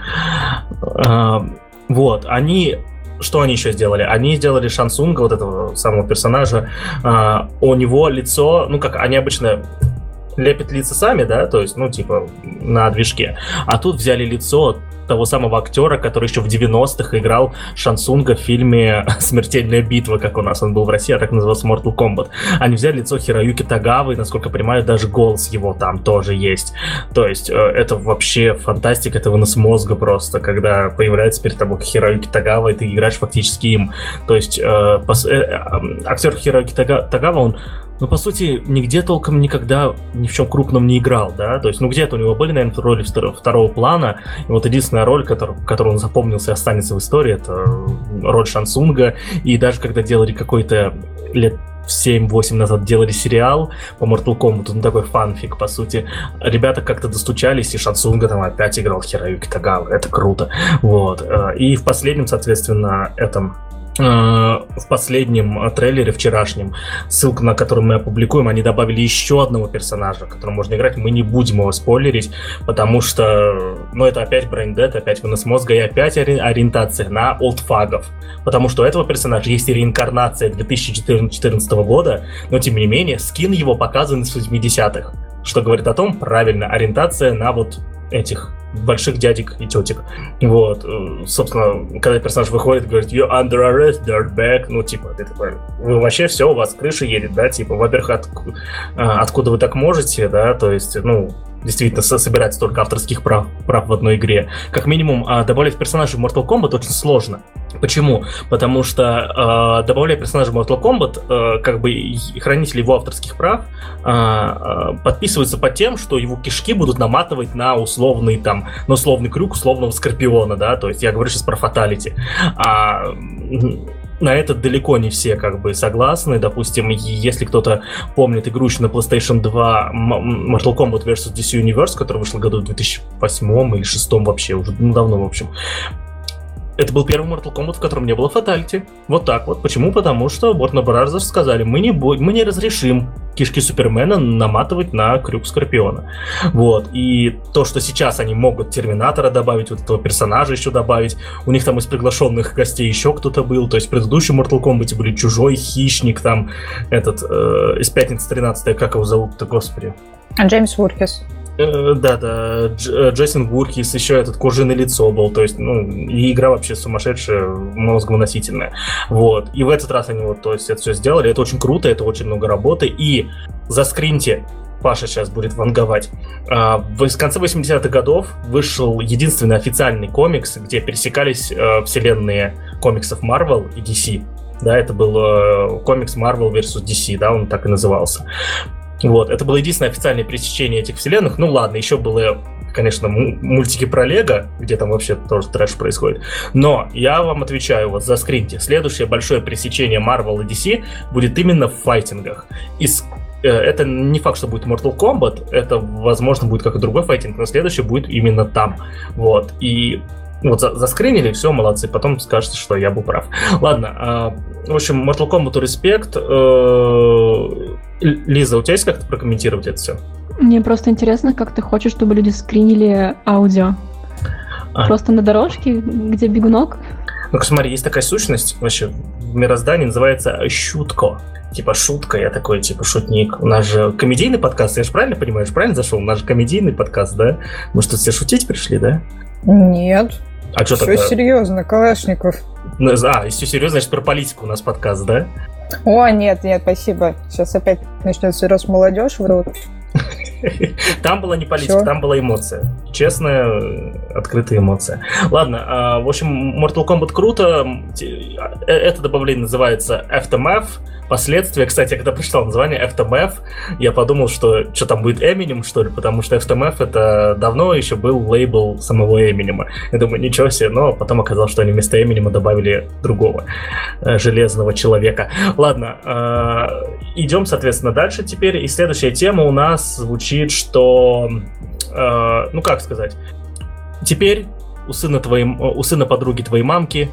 А, вот, они что они еще сделали? Они сделали Шансунга, вот этого самого персонажа. А, у него лицо, ну как, они обычно лепят лица сами, да, то есть, ну, типа, на движке. А тут взяли лицо того самого актера, который еще в 90-х играл Шансунга в фильме «Смертельная битва», как у нас он был в России, а так назывался Mortal Kombat. Они взяли лицо Хироюки Тагавы, и, насколько я понимаю, даже голос его там тоже есть. То есть э, это вообще фантастика, это вынос мозга просто, когда появляется перед тобой Хироюки Тагава, и ты играешь фактически им. То есть э, пос... э, э, актер Хироюки Тагава, он ну, по сути, нигде толком никогда ни в чем крупном не играл, да, то есть, ну, где-то у него были, наверное, роли второго, плана, и вот единственная роль, который, которую он запомнился и останется в истории, это роль Шансунга, и даже когда делали какой-то лет 7-8 назад делали сериал по Mortal Kombat, ну такой фанфик, по сути. Ребята как-то достучались, и Шансунга там опять играл Хироюки Тагава, это круто. Вот. Э, и в последнем, соответственно, этом в последнем э, трейлере вчерашнем, ссылку на который мы опубликуем, они добавили еще одного персонажа, которым можно играть. Мы не будем его спойлерить, потому что, ну, это опять брендет, опять вынос мозга и опять ориентация на олдфагов. Потому что у этого персонажа есть реинкарнация 2014 года, но тем не менее скин его показан с 80-х. Что говорит о том, правильно, ориентация на вот этих больших дядек и тетек. Вот. Собственно, когда персонаж выходит, говорит, you under arrest, dirtbag, ну, типа, это вы вообще все, у вас крыша едет, да, типа, во-первых, от, откуда вы так можете, да, то есть, ну, действительно собирать столько авторских прав, прав в одной игре. Как минимум, а, добавлять персонажей в Mortal Kombat очень сложно. Почему? Потому что э, добавляя персонажа Mortal Kombat, э, как бы хранители его авторских прав э, э, подписываются под тем, что его кишки будут наматывать на условный там, на условный крюк условного скорпиона, да, то есть я говорю сейчас про фаталити. А, на это далеко не все как бы согласны. Допустим, если кто-то помнит игру еще на PlayStation 2 Mortal Kombat vs. DC Universe, которая вышла в году в 2008 или 2006 вообще, уже ну, давно, в общем. Это был первый Mortal Kombat, в котором не было фаталити. Вот так вот. Почему? Потому что Warner Bros. сказали, мы не, будем, мы не разрешим кишки Супермена наматывать на крюк Скорпиона. Вот. И то, что сейчас они могут Терминатора добавить, вот этого персонажа еще добавить, у них там из приглашенных гостей еще кто-то был, то есть в предыдущем Mortal Kombat были Чужой, Хищник, там этот, э, из Пятницы 13 как его зовут-то, господи? Джеймс Вуркис. Э, да, да, Дж, э, Джейсон Буркис, еще этот кожаное лицо был, то есть, ну, и игра вообще сумасшедшая, мозговыносительная. Вот. И в этот раз они вот, то есть, это все сделали, это очень круто, это очень много работы, и за скринте Паша сейчас будет ванговать. А, в конце 80-х годов вышел единственный официальный комикс, где пересекались э, вселенные комиксов Marvel и DC. Да, это был комикс Marvel vs. DC, да, он так и назывался. Вот, это было единственное официальное пересечение этих вселенных. Ну ладно, еще было, конечно, мультики про Лего, где там вообще тоже трэш происходит. Но я вам отвечаю вот за скринте. Следующее большое пересечение Marvel и DC будет именно в файтингах. И э, это не факт, что будет Mortal Kombat, это, возможно, будет как и другой файтинг, но следующее будет именно там. Вот. И вот за, заскринили, все, молодцы, потом скажете, что я был прав. Ладно, э, в общем, Mortal Kombat респект. Э, Лиза, у тебя есть как-то прокомментировать это все? Мне просто интересно, как ты хочешь, чтобы люди скринили аудио. А. Просто на дорожке, где бегунок? Ну, смотри, есть такая сущность вообще в мироздании, называется щутко. Типа шутка, я такой, типа, шутник. У нас же комедийный подкаст, я же правильно понимаешь, правильно зашел? У нас же комедийный подкаст, да? Мы что, все шутить пришли, да? Нет. А что Все тогда? серьезно, Калашников. Ну, а, все серьезно, значит про политику у нас подкаст, да? О, нет, нет, спасибо. Сейчас опять начнется раз молодежь врут. Там была не политика, Все? там была эмоция. Честная, открытая эмоция. Ладно, а, в общем, Mortal Kombat круто. Э, это добавление называется FTMF. Последствия, кстати, когда прочитал название FTMF, я подумал, что что там будет Эминем, что ли, потому что FTMF это давно еще был лейбл самого Эминема. Я думаю, ничего себе, но потом оказалось, что они вместо Эминема добавили другого э, железного человека. Ладно, э, идем, соответственно, дальше теперь. И следующая тема у нас звучит, что, э, ну как сказать, теперь у сына, твоей, у сына подруги твоей мамки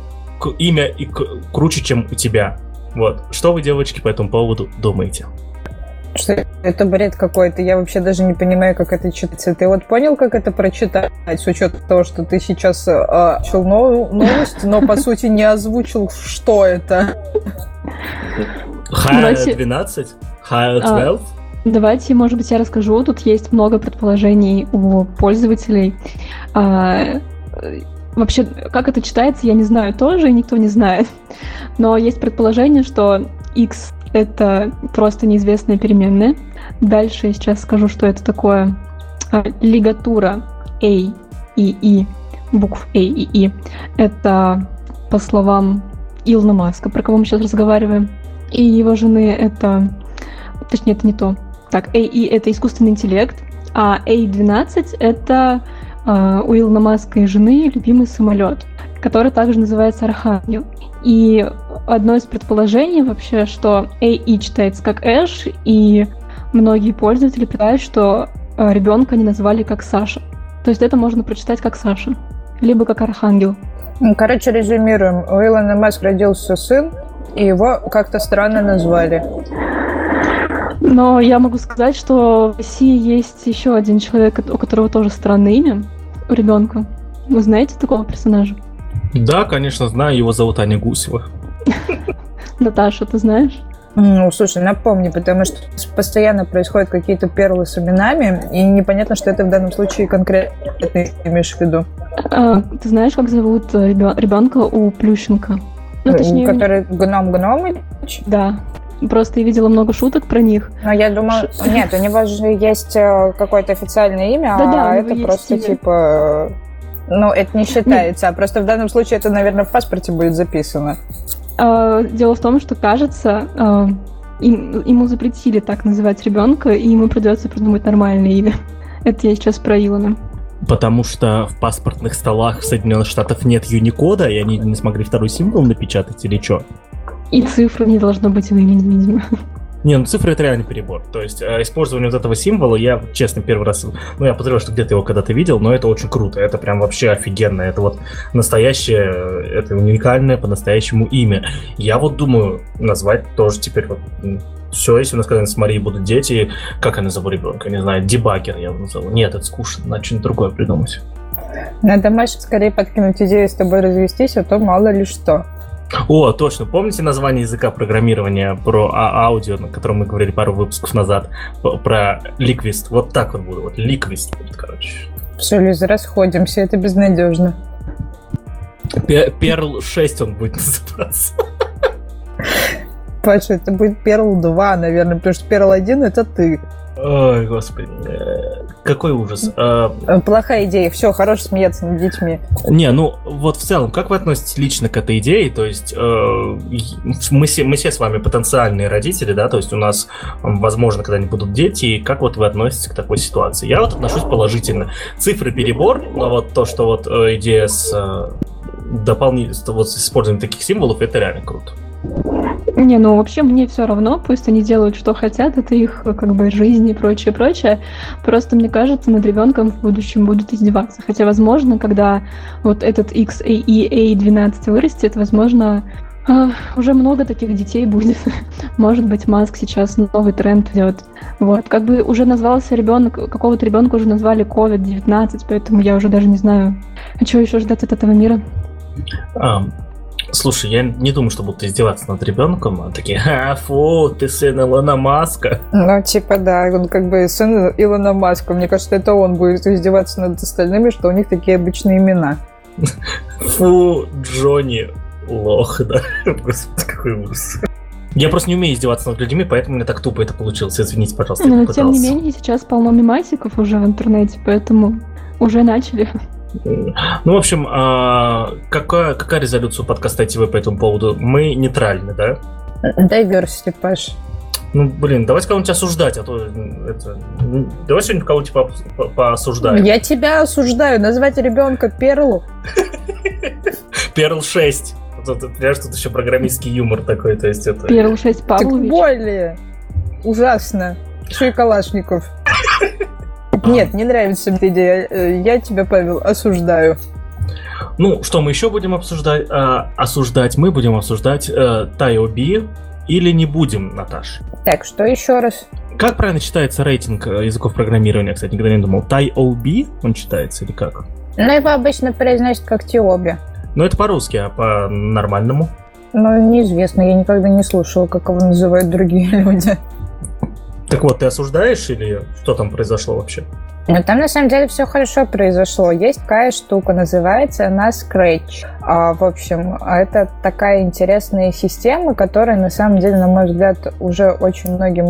имя и круче, чем у тебя. Вот. Что вы, девочки, по этому поводу думаете? Что это бред какой-то. Я вообще даже не понимаю, как это читается. Ты вот понял, как это прочитать, с учетом того, что ты сейчас э, озвучил новость, но по сути не озвучил, что это. Higher 12? Higher 12? Давайте, может быть, я расскажу. Тут есть много предположений у пользователей. А, Вообще, как это читается, я не знаю тоже, и никто не знает. Но есть предположение, что x — это просто неизвестная переменная. Дальше я сейчас скажу, что это такое. А, лигатура A и E, букв A и E, это, по словам Илона Маска, про кого мы сейчас разговариваем, и его жены это... Точнее, это не то. Так, AI — это искусственный интеллект, а A12 — это э, у Илона Маска и жены любимый самолет, который также называется Архангел. И одно из предположений вообще, что AI читается как Эш, и многие пользователи пытают, что э, ребенка они назвали как Саша. То есть это можно прочитать как Саша, либо как Архангел. Короче, резюмируем. У Илона Маска родился сын, и его как-то странно назвали. Но я могу сказать, что в России есть еще один человек, у которого тоже странное имя у ребенка. Вы знаете такого персонажа? Да, конечно, знаю. Его зовут Аня Гусева. Наташа, ты знаешь? Ну, слушай, напомни, потому что постоянно происходят какие-то перлы с именами, и непонятно, что это в данном случае конкретно имеешь в виду. А, ты знаешь, как зовут э, ребенка у Плющенко? Ну, точнее, который гном Гномыч? Да. Просто я видела много шуток про них. Но я думаю, Ш... нет, у него же есть э, какое-то официальное имя, да, да, а это просто имя. типа... Ну, это не считается, нет. а просто в данном случае это, наверное, в паспорте будет записано. А, дело в том, что, кажется, а, им, ему запретили так называть ребенка, и ему придется придумать нормальное имя. Это я сейчас про Илона. Потому что в паспортных столах в Соединенных Штатах нет юникода, и они не смогли второй символ напечатать или что? И цифры не должно быть в имени, видимо. Не, ну цифры это реальный перебор. То есть э, использование вот этого символа, я, честно, первый раз, ну я подозреваю, что где-то его когда-то видел, но это очень круто. Это прям вообще офигенно. Это вот настоящее, это уникальное по-настоящему имя. Я вот думаю назвать тоже теперь вот все, если у нас когда-нибудь с Марией будут дети, как я назову ребенка? Не знаю, дебагер я его назову. Нет, это скучно, надо что-нибудь другое придумать. Надо Маше скорее подкинуть идею с тобой развестись, а то мало ли что. О, точно. Помните название языка программирования про а аудио, на котором мы говорили пару выпусков назад? Про ликвист. Вот так вот буду. Вот ликвист будет, короче. Все, Лиза, расходимся. Это безнадежно. Перл 6 он будет называться. Паша, это будет Перл 2, наверное, потому что Перл 1 это ты. Ой, господи, какой ужас. А, э, плохая идея. Все, хорош смеяться над детьми. Не, ну вот в целом, как вы относитесь лично к этой идее? То есть э, мы, все, мы все с вами потенциальные родители, да, то есть у нас, возможно, когда-нибудь будут дети. И как вот вы относитесь к такой ситуации? Я вот отношусь положительно. Цифры перебор, но вот то, что вот э, идея с дополнительным, вот с использованием таких символов, это реально круто. Не, ну вообще мне все равно, пусть они делают, что хотят, это их как бы жизнь и прочее, прочее. Просто мне кажется, над ребенком в будущем будут издеваться. Хотя, возможно, когда вот этот XAEA12 вырастет, возможно, уже много таких детей будет. Может быть, Маск сейчас новый тренд идет. Вот, как бы уже назвался ребенок, какого-то ребенка уже назвали COVID-19, поэтому я уже даже не знаю, а чего еще ждать от этого мира. Um, Слушай, я не думаю, что будут издеваться над ребенком. А такие, а, фу, ты сын Илона Маска. Ну, типа, да, он как бы сын Илона Маска. Мне кажется, это он будет издеваться над остальными, что у них такие обычные имена. Фу, Джонни лох, да. Господи, какой ужас. Я просто не умею издеваться над людьми, поэтому мне так тупо это получилось. Извините, пожалуйста. Но, тем не менее, сейчас полно мемасиков уже в интернете, поэтому уже начали. Ну, в общем, а, какая, какая резолюция подкаста ТВ по этому поводу? Мы нейтральны, да? Diversity, Паш. Ну, блин, давайте кого-нибудь осуждать, а то это... Давай сегодня кого-нибудь по по поосуждаем. Я тебя осуждаю. Назвать ребенка Перлу. Перл 6. Тут, понимаешь, тут еще программистский юмор такой, то есть это... Перл 6 Павлович. Так более. Ужасно. Еще и Калашников. Нет, не нравится мне идея. Э, я тебя, Павел, осуждаю. Ну, что мы еще будем обсуждать? А, осуждать мы будем обсуждать э, Тайоби или не будем, Наташ? Так, что еще раз? Как правильно читается рейтинг э, языков программирования, кстати, никогда не думал. TiOB он читается или как? Ну, его обычно произносят как Тиоби. Ну, это по-русски, а по-нормальному? Ну, неизвестно, я никогда не слушала, как его называют другие люди. Так вот, ты осуждаешь или что там произошло вообще? Ну, там на самом деле все хорошо произошло. Есть такая штука, называется она Scratch. А, в общем, это такая интересная система, которая на самом деле, на мой взгляд, уже очень многим,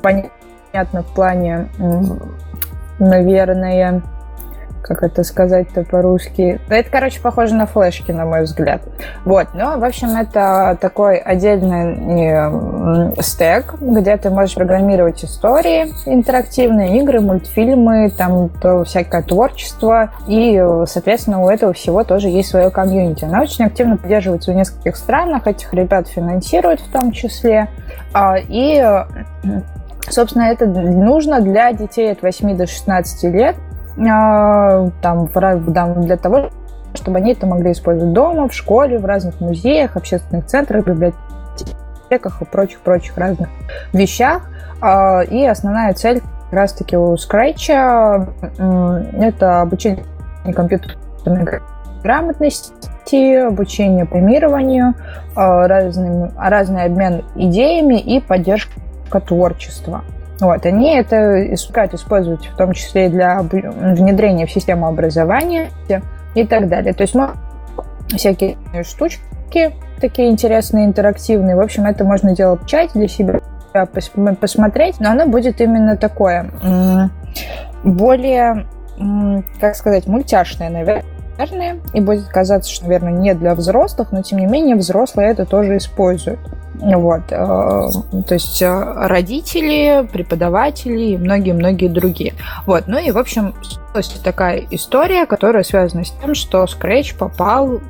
понятна в плане, наверное, как это сказать-то по-русски. Это, короче, похоже на флешки, на мой взгляд. Вот, ну, в общем, это такой отдельный стек, где ты можешь программировать истории, интерактивные игры, мультфильмы, там то всякое творчество, и, соответственно, у этого всего тоже есть свое комьюнити. Она очень активно поддерживается в нескольких странах, этих ребят финансируют в том числе, а, и Собственно, это нужно для детей от 8 до 16 лет, там, для того, чтобы они это могли использовать дома, в школе, в разных музеях, общественных центрах, библиотеках и прочих-прочих разных вещах. А, и основная цель как раз-таки у Scratch это обучение компьютерной грамотности развитии, обучению программированию, разный, разный обмен идеями и поддержка творчества. Вот, они это искать, использовать в том числе и для внедрения в систему образования и так далее. То есть мы всякие штучки такие интересные, интерактивные. В общем, это можно делать в чате для себя посмотреть, но оно будет именно такое более, как сказать, мультяшное, наверное, и будет казаться, что, наверное, не для взрослых, но, тем не менее, взрослые это тоже используют. Вот. Э, то есть э, родители, преподаватели и многие-многие другие. Вот. Ну и, в общем, такая история, которая связана с тем, что Scratch попал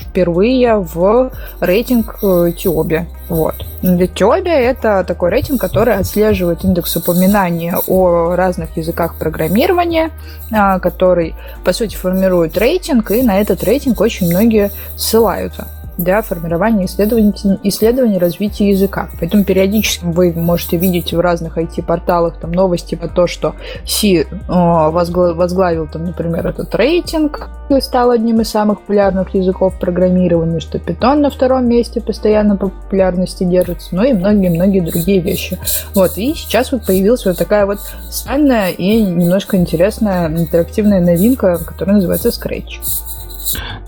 впервые в рейтинг э, Тиоби. Вот. Тиоби — это такой рейтинг, который отслеживает индекс упоминания о разных языках программирования, а, который, по сути, формирует рейтинг, и на этот рейтинг очень многие ссылаются для формирования исследований, исследований развития языка. Поэтому периодически вы можете видеть в разных IT-порталах там новости про то, что Си возглавил, там, например, этот рейтинг и стал одним из самых популярных языков программирования, что Python на втором месте постоянно по популярности держится, ну и многие-многие другие вещи. Вот, и сейчас вот появилась вот такая вот странная и немножко интересная интерактивная новинка, которая называется Scratch.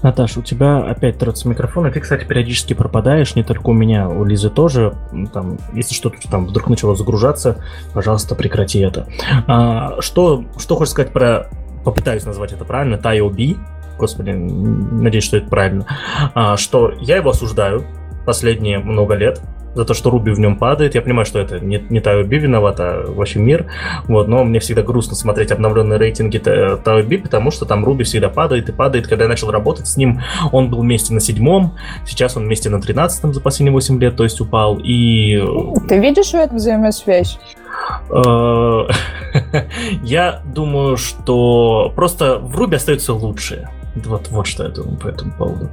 Наташа, у тебя опять трется микрофон, и ты, кстати, периодически пропадаешь, не только у меня, у Лизы тоже. Там, если что-то там вдруг начало загружаться, пожалуйста, прекрати это. А, что, что хочешь сказать про... Попытаюсь назвать это правильно, TIOB, господи, надеюсь, что это правильно, а, что я его осуждаю последние много лет, за то, что Руби в нем падает. Я понимаю, что это не, не Тайоби виноват, а вообще мир. Вот, но мне всегда грустно смотреть обновленные рейтинги Тайоби, потому что там Руби всегда падает и падает. Когда я начал работать с ним, он был вместе на седьмом, сейчас он вместе на тринадцатом за последние восемь лет, то есть упал. И... Ты видишь в этом взаимосвязь? Э, я думаю, что просто в Руби остаются лучшие. Вот, вот что я думаю по этому поводу.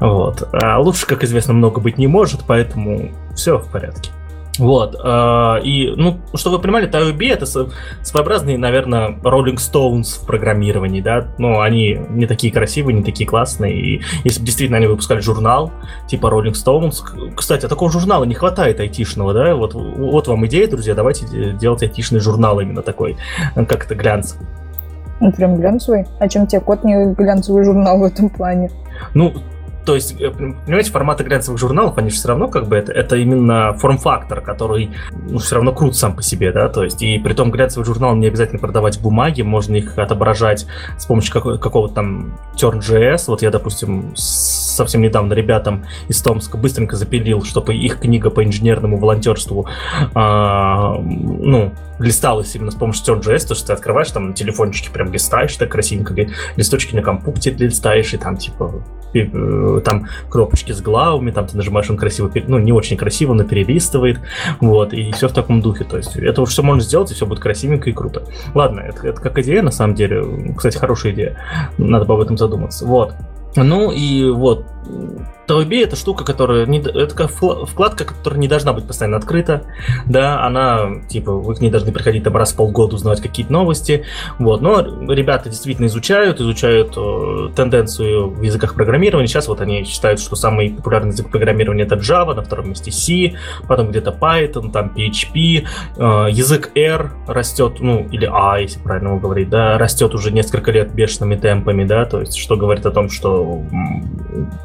Вот. А лучше, как известно, много быть не может, поэтому все в порядке. Вот. Э, и, ну, чтобы вы понимали, TIOB это своеобразные, наверное, Rolling Stones в программировании, да. Ну, они не такие красивые, не такие классные. И если бы действительно они выпускали журнал, типа Rolling Stones. Кстати, а такого журнала не хватает айтишного, да? Вот, вот вам идея, друзья, давайте делать айтишный журнал именно такой, как это глянцевый. Он прям глянцевый. А чем тебе кот не глянцевый журнал в этом плане? Ну, то есть, э, понимаете, форматы глянцевых журналов, они же все равно как бы это, это именно форм-фактор, который ну, все равно крут сам по себе, да, то есть, и при том глянцевый журнал не обязательно продавать в бумаге, можно их отображать с помощью какого- какого-то там Turn.js, вот я, допустим, совсем недавно ребятам из Томска быстренько запилил, чтобы их книга по инженерному волонтерству, а, ну, листалась именно с помощью Turn.js, то, что ты открываешь, там на телефончике прям листаешь так красивенько, листочки на компукте листаешь, и там типа э, там кнопочки с главами, там ты нажимаешь, он красиво, ну не очень красиво, но перелистывает, вот, и все в таком духе, то есть это все можно сделать, и все будет красивенько и круто. Ладно, это, это как идея, на самом деле, кстати, хорошая идея, надо бы об этом задуматься, вот. Ну и вот, Тоби это штука, которая не, это вкладка, которая не должна быть постоянно открыта, да, она типа вы к ней должны приходить там раз в полгода узнавать какие-то новости, вот. Но ребята действительно изучают, изучают э, тенденцию в языках программирования. Сейчас вот они считают, что самый популярный язык программирования это Java, на втором месте C, потом где-то Python, там PHP, э, язык R растет, ну или A, если правильно его говорить, да, растет уже несколько лет бешеными темпами, да, то есть что говорит о том, что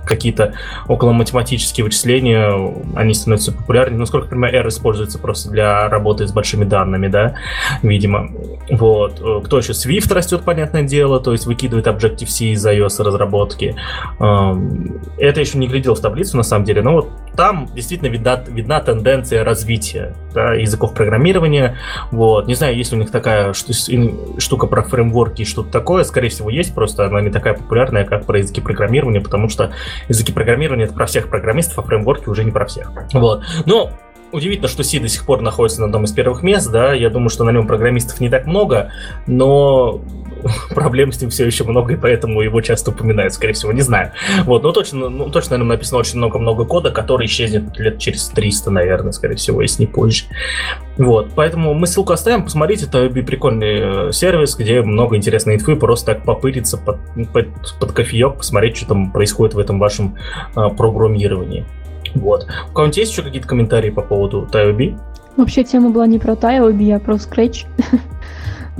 какие-то около математические вычисления, они становятся популярнее. Насколько я понимаю, R используется просто для работы с большими данными, да, видимо. Вот. Кто еще? Swift растет, понятное дело, то есть выкидывает Objective-C из iOS разработки. Это еще не глядел в таблицу, на самом деле, но вот там действительно видна, видна тенденция развития да, языков программирования. Вот. Не знаю, есть ли у них такая штука про фреймворки и что-то такое. Скорее всего, есть, просто она не такая популярная, как про языки программирования, потому что языки программирования это про всех программистов, а фреймворки уже не про всех. Вот. Но Удивительно, что C до сих пор находится на одном из первых мест, да, я думаю, что на нем программистов не так много, но проблем с ним все еще много, и поэтому его часто упоминают, скорее всего, не знаю. Вот, но точно, ну, точно, наверное, написано очень много-много кода, который исчезнет лет через 300, наверное, скорее всего, если не позже. Вот, поэтому мы ссылку оставим, посмотрите, это прикольный э, сервис, где много интересной инфы, просто так попыриться под, под, под кофеек, посмотреть, что там происходит в этом вашем а, программировании. Вот. У кого-нибудь есть еще какие-то комментарии по поводу TioB? Вообще тема была не про TioB, а про Scratch.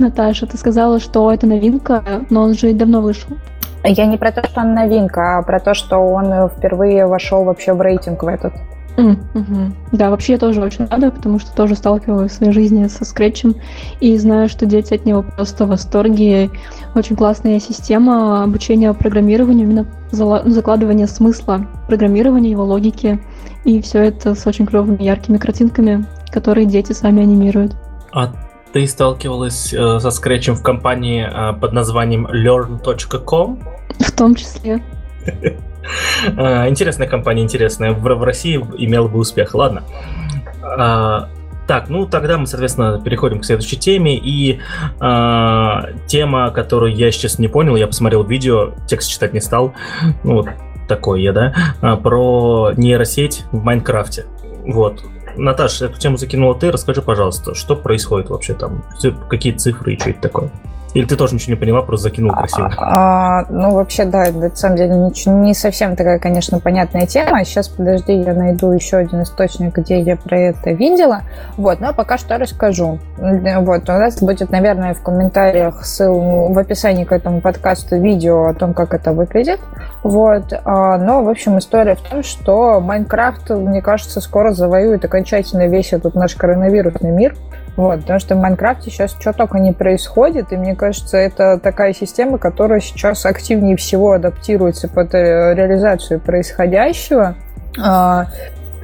Наташа, ты сказала, что это новинка, но он же давно вышел. Я не про то, что он новинка, а про то, что он впервые вошел вообще в рейтинг в этот. Mm-hmm. Да, вообще я тоже очень рада, потому что тоже сталкивалась в своей жизни со скретчем и знаю, что дети от него просто в восторге. Очень классная система обучения программированию, именно закладывание смысла программирования, его логики. И все это с очень клевыми яркими картинками, которые дети сами анимируют. А ты сталкивалась э, со скретчем в компании э, под названием learn.com? В том числе. Э, интересная компания, интересная. В, России имела бы успех. Ладно. А, так, ну тогда мы, соответственно, переходим к следующей теме. И э, тема, которую я сейчас не понял, я посмотрел видео, текст читать не стал. Ну, вот такой я, да, а, про нейросеть в Майнкрафте. Вот. Наташа, эту тему закинула ты. Расскажи, пожалуйста, что происходит вообще там? Какие цифры и что это такое? Или ты тоже ничего не поняла, просто закинул красиво? А, ну, вообще, да, на самом деле не, не совсем такая, конечно, понятная тема. Сейчас, подожди, я найду еще один источник, где я про это видела. Вот, но пока что расскажу. Вот, у нас будет, наверное, в комментариях ссыл в описании к этому подкасту видео о том, как это выглядит. Вот, а, но, в общем, история в том, что Майнкрафт, мне кажется, скоро завоюет окончательно весь этот наш коронавирусный мир. Вот, потому что в Майнкрафте сейчас что только не происходит, и мне кажется, это такая система, которая сейчас активнее всего адаптируется под э, реализацию происходящего.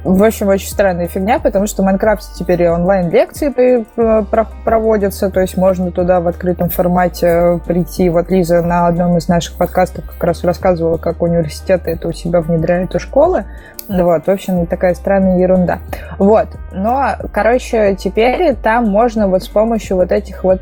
В общем, очень странная фигня, потому что в Майнкрафте теперь онлайн-лекции проводятся, то есть можно туда в открытом формате прийти. Вот Лиза на одном из наших подкастов как раз рассказывала, как университеты это у себя внедряют и школы. Вот, в общем, такая странная ерунда. Вот, но, короче, теперь там можно вот с помощью вот этих вот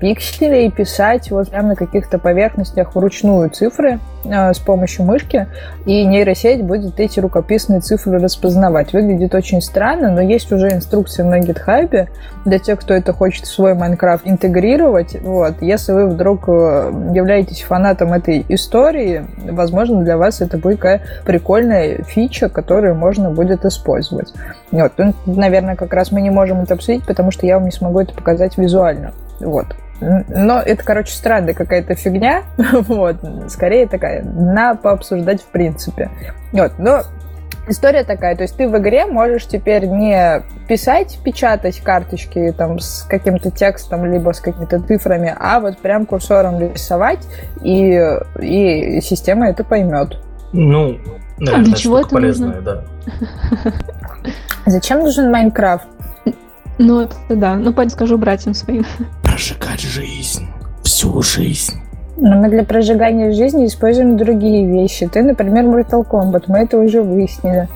пикселей писать вот прямо на каких-то поверхностях вручную цифры э, с помощью мышки, и нейросеть будет эти рукописные цифры распознавать. Выглядит очень странно, но есть уже инструкция на GitHub для тех, кто это хочет в свой Майнкрафт интегрировать. Вот. Если вы вдруг э, являетесь фанатом этой истории, возможно, для вас это будет такая прикольная фича, которую можно будет использовать. Вот. Ну, наверное, как раз мы не можем это обсудить, потому что я вам не смогу это показать визуально. Вот. Но это, короче, странная какая-то фигня. вот. Скорее такая, на пообсуждать в принципе. Вот. Но история такая, то есть ты в игре можешь теперь не писать, печатать карточки там с каким-то текстом, либо с какими-то цифрами, а вот прям курсором рисовать, и, и система это поймет. Ну, наверное, а для чего это полезное, нужно? да. Зачем нужен Майнкрафт? Ну, это да. Ну, пойду скажу братьям своим. Прожигать жизнь. Всю жизнь. Но мы для прожигания жизни используем другие вещи. Ты, например, Mortal Kombat. Мы это уже выяснили.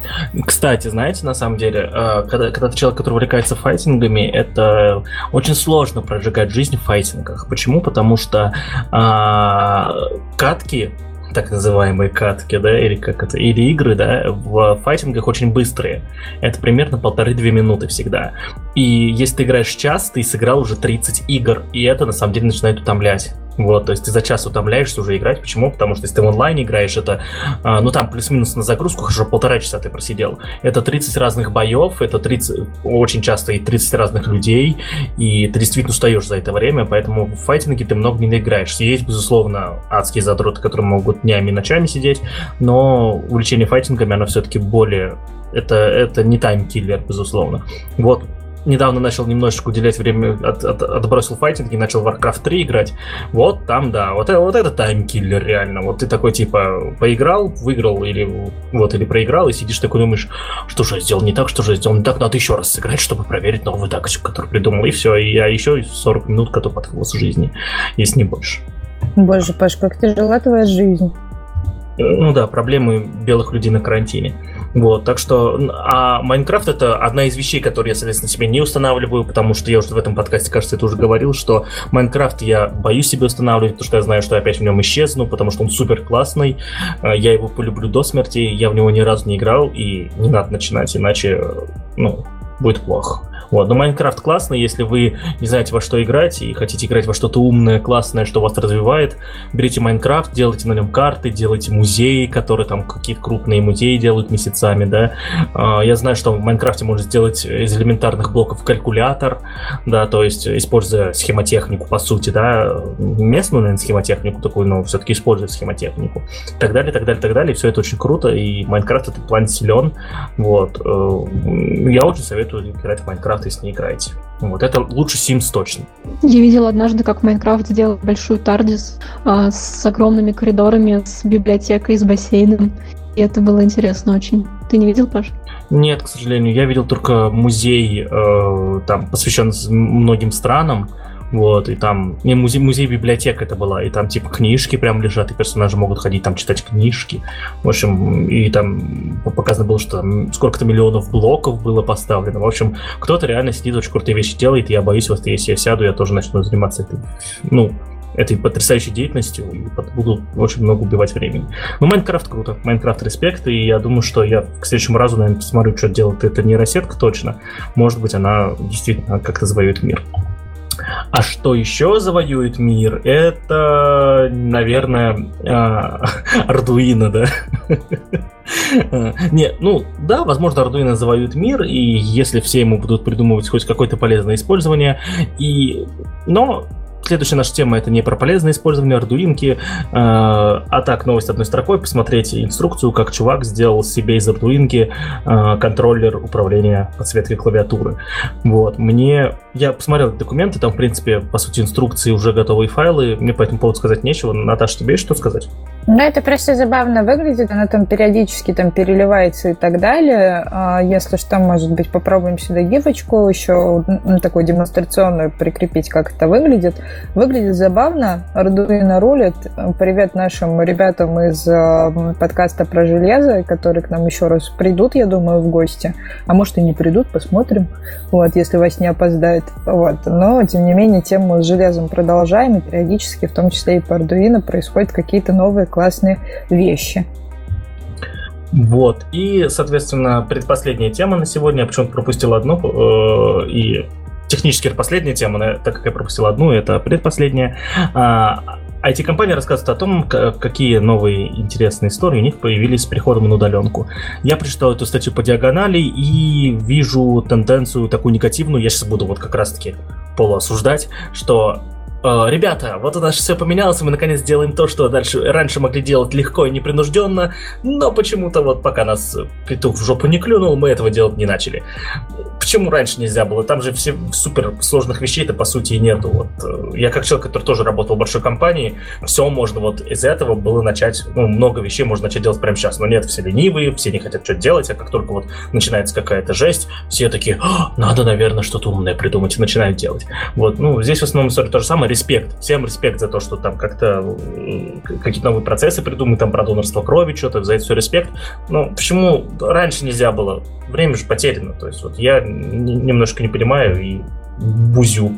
Кстати, знаете, на самом деле, э, когда, когда ты человек, который увлекается файтингами, это очень сложно прожигать жизнь в файтингах. Почему? Потому что а, катки так называемые катки, да, или как это, или игры, да, в файтингах очень быстрые. Это примерно полторы-две минуты всегда. И если ты играешь час, ты сыграл уже 30 игр, и это на самом деле начинает утомлять. Вот, то есть ты за час утомляешься уже играть. Почему? Потому что если ты в онлайне играешь, это, а, ну там плюс-минус на загрузку уже полтора часа ты просидел. Это 30 разных боев, это 30, очень часто и 30 разных людей, и ты действительно устаешь за это время, поэтому в файтинге ты много не играешь. Есть, безусловно, адские задроты, которые могут днями и ночами сидеть, но увлечение файтингами, оно все-таки более это, это не time killer, безусловно. Вот, недавно начал немножечко уделять время, от, от, отбросил файтинг и начал Warcraft 3 играть. Вот там, да, вот, вот это time killer реально. Вот ты такой, типа, поиграл, выиграл или вот, или проиграл, и сидишь такой думаешь, что же я сделал не так, что же я сделал не так, надо еще раз сыграть, чтобы проверить новую тактику, которую придумал, и все, и я еще 40 минут коту под хвост жизни, если не больше. Боже, Паш, как тяжела твоя жизнь. Ну да, проблемы белых людей на карантине. Вот, так что, а Майнкрафт это одна из вещей, которые я, соответственно, себе не устанавливаю, потому что я уже в этом подкасте, кажется, это уже говорил, что Майнкрафт я боюсь себе устанавливать, потому что я знаю, что опять в нем исчезну, потому что он супер классный, э, я его полюблю до смерти, я в него ни разу не играл, и не надо начинать, иначе, ну, будет плохо. Вот. Но Майнкрафт классный, если вы не знаете, во что играть и хотите играть во что-то умное, классное, что вас развивает, берите Minecraft, делайте на нем карты, делайте музеи, которые там какие-то крупные музеи делают месяцами, да. А, я знаю, что в Майнкрафте можно сделать из элементарных блоков калькулятор, да, то есть используя схемотехнику, по сути, да, местную, наверное, схемотехнику такую, но все-таки используя схемотехнику. И так далее, так далее, так далее. Все это очень круто, и Minecraft в этом плане силен. Вот. Э, я очень советую играть в Minecraft Minecraft, если не играете. Вот это лучше Sims точно. Я видела однажды, как Майнкрафт сделал большую Тардис а, с огромными коридорами, с библиотекой, с бассейном. И это было интересно очень. Ты не видел, Паш? Нет, к сожалению. Я видел только музей, э, там, посвященный многим странам. Вот, и там, не, музей, музей-библиотека это была, и там, типа, книжки прям лежат, и персонажи могут ходить там читать книжки. В общем, и там показано было, что там сколько-то миллионов блоков было поставлено. В общем, кто-то реально сидит, очень крутые вещи делает, и я боюсь, вот если я сяду, я тоже начну заниматься этой, ну, этой потрясающей деятельностью и буду очень много убивать времени. Но Майнкрафт круто, Майнкрафт респект, и я думаю, что я к следующему разу, наверное, посмотрю, что делает эта нейросетка точно. Может быть, она действительно как-то завоюет мир. А что еще завоюет мир? Это, наверное, Ардуино, да? Не, ну да, возможно, Ардуино завоюет мир, и если все ему будут придумывать хоть какое-то полезное использование, и... но Следующая наша тема это не про полезное использование ардуинки, э, а так новость одной строкой, посмотреть инструкцию, как чувак сделал себе из ардуинки э, контроллер управления подсветкой клавиатуры. Вот, мне... Я посмотрел документы, там, в принципе, по сути, инструкции уже готовые файлы, мне по этому поводу сказать нечего. Наташа, тебе есть что сказать? Ну, это просто забавно выглядит, она там периодически там переливается и так далее. А если что, может быть, попробуем сюда гифочку еще ну, такую демонстрационную прикрепить, как это выглядит. Выглядит забавно. Arduino рулит. Привет нашим ребятам из э, подкаста про железо, которые к нам еще раз придут, я думаю, в гости. А может и не придут, посмотрим. Вот, если вас не опоздает. Вот. Но, тем не менее, тему с железом продолжаем. И периодически, в том числе и по Arduino, происходят какие-то новые классные вещи. Вот. И, соответственно, предпоследняя тема на сегодня. Я почему-то пропустил одну. Э, и технически это последняя тема, так как я пропустил одну, это предпоследняя. А, рассказывает о том, какие новые интересные истории у них появились с приходом на удаленку. Я прочитал эту статью по диагонали и вижу тенденцию такую негативную, я сейчас буду вот как раз-таки полуосуждать, что ребята, вот у нас все поменялось, мы наконец делаем то, что дальше раньше могли делать легко и непринужденно, но почему-то вот пока нас петух в жопу не клюнул, мы этого делать не начали. Почему раньше нельзя было? Там же все супер сложных вещей-то по сути и нету. Вот э, я как человек, который тоже работал в большой компании, все можно вот из этого было начать, ну, много вещей можно начать делать прямо сейчас, но нет, все ленивые, все не хотят что-то делать, а как только вот начинается какая-то жесть, все такие, «А, надо, наверное, что-то умное придумать и начинают делать. Вот, ну, здесь в основном история то же самое, респект. Всем респект за то, что там как-то какие-то новые процессы придумают, там про донорство крови, что-то, за это все респект. Но почему раньше нельзя было? Время же потеряно. То есть вот я немножко не понимаю и бузю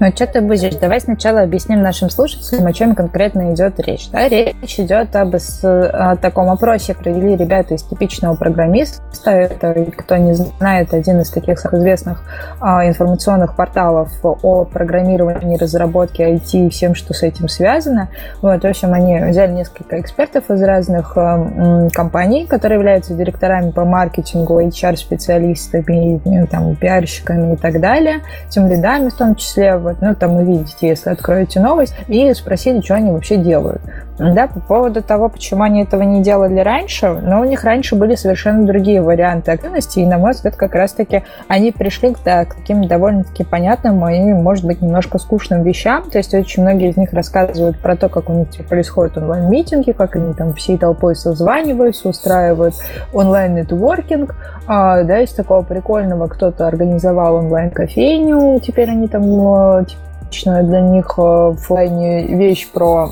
ну, что ты будешь? Давай сначала объясним нашим слушателям, о чем конкретно идет речь. Да? Речь идет об о таком опросе, провели ребята из типичного программиста. Это, кто не знает, один из таких известных а, информационных порталов о программировании, разработке IT и всем, что с этим связано. Вот, в общем, они взяли несколько экспертов из разных а, компаний, которые являются директорами по маркетингу, HR-специалистами, там, пиарщиками и так далее, тем лидами в том числе вот, ну, там увидите, если откроете новость, и спросили, что они вообще делают. Да, по поводу того, почему они этого не делали раньше, но у них раньше были совершенно другие варианты активности, и, на мой взгляд, как раз-таки они пришли к, да, к таким довольно-таки понятным и, может быть, немножко скучным вещам. То есть очень многие из них рассказывают про то, как у них типа, происходят онлайн-митинги, как они там всей толпой созваниваются, устраивают онлайн-нетворкинг. А, да, из такого прикольного кто-то организовал онлайн-кофейню, теперь они там типичная для них э, в плане вещь про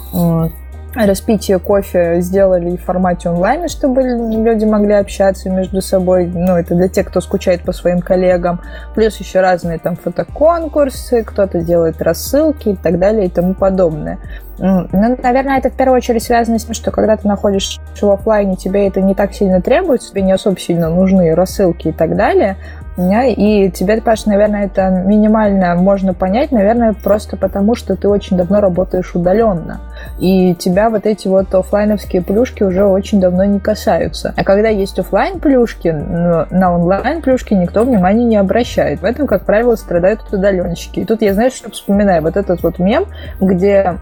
распитие кофе сделали в формате онлайна, чтобы люди могли общаться между собой. Ну, это для тех, кто скучает по своим коллегам. Плюс еще разные там фотоконкурсы, кто-то делает рассылки и так далее и тому подобное. Ну, наверное, это в первую очередь связано с тем, что когда ты находишься в офлайне, тебе это не так сильно требуется, тебе не особо сильно нужны рассылки и так далее. И тебе, Паш, наверное, это минимально можно понять, наверное, просто потому, что ты очень давно работаешь удаленно. И тебя вот эти вот офлайновские плюшки уже очень давно не касаются. А когда есть офлайн плюшки, на онлайн плюшки никто внимания не обращает. В этом, как правило, страдают удаленщики. И тут я, знаешь, что вспоминаю? Вот этот вот мем, где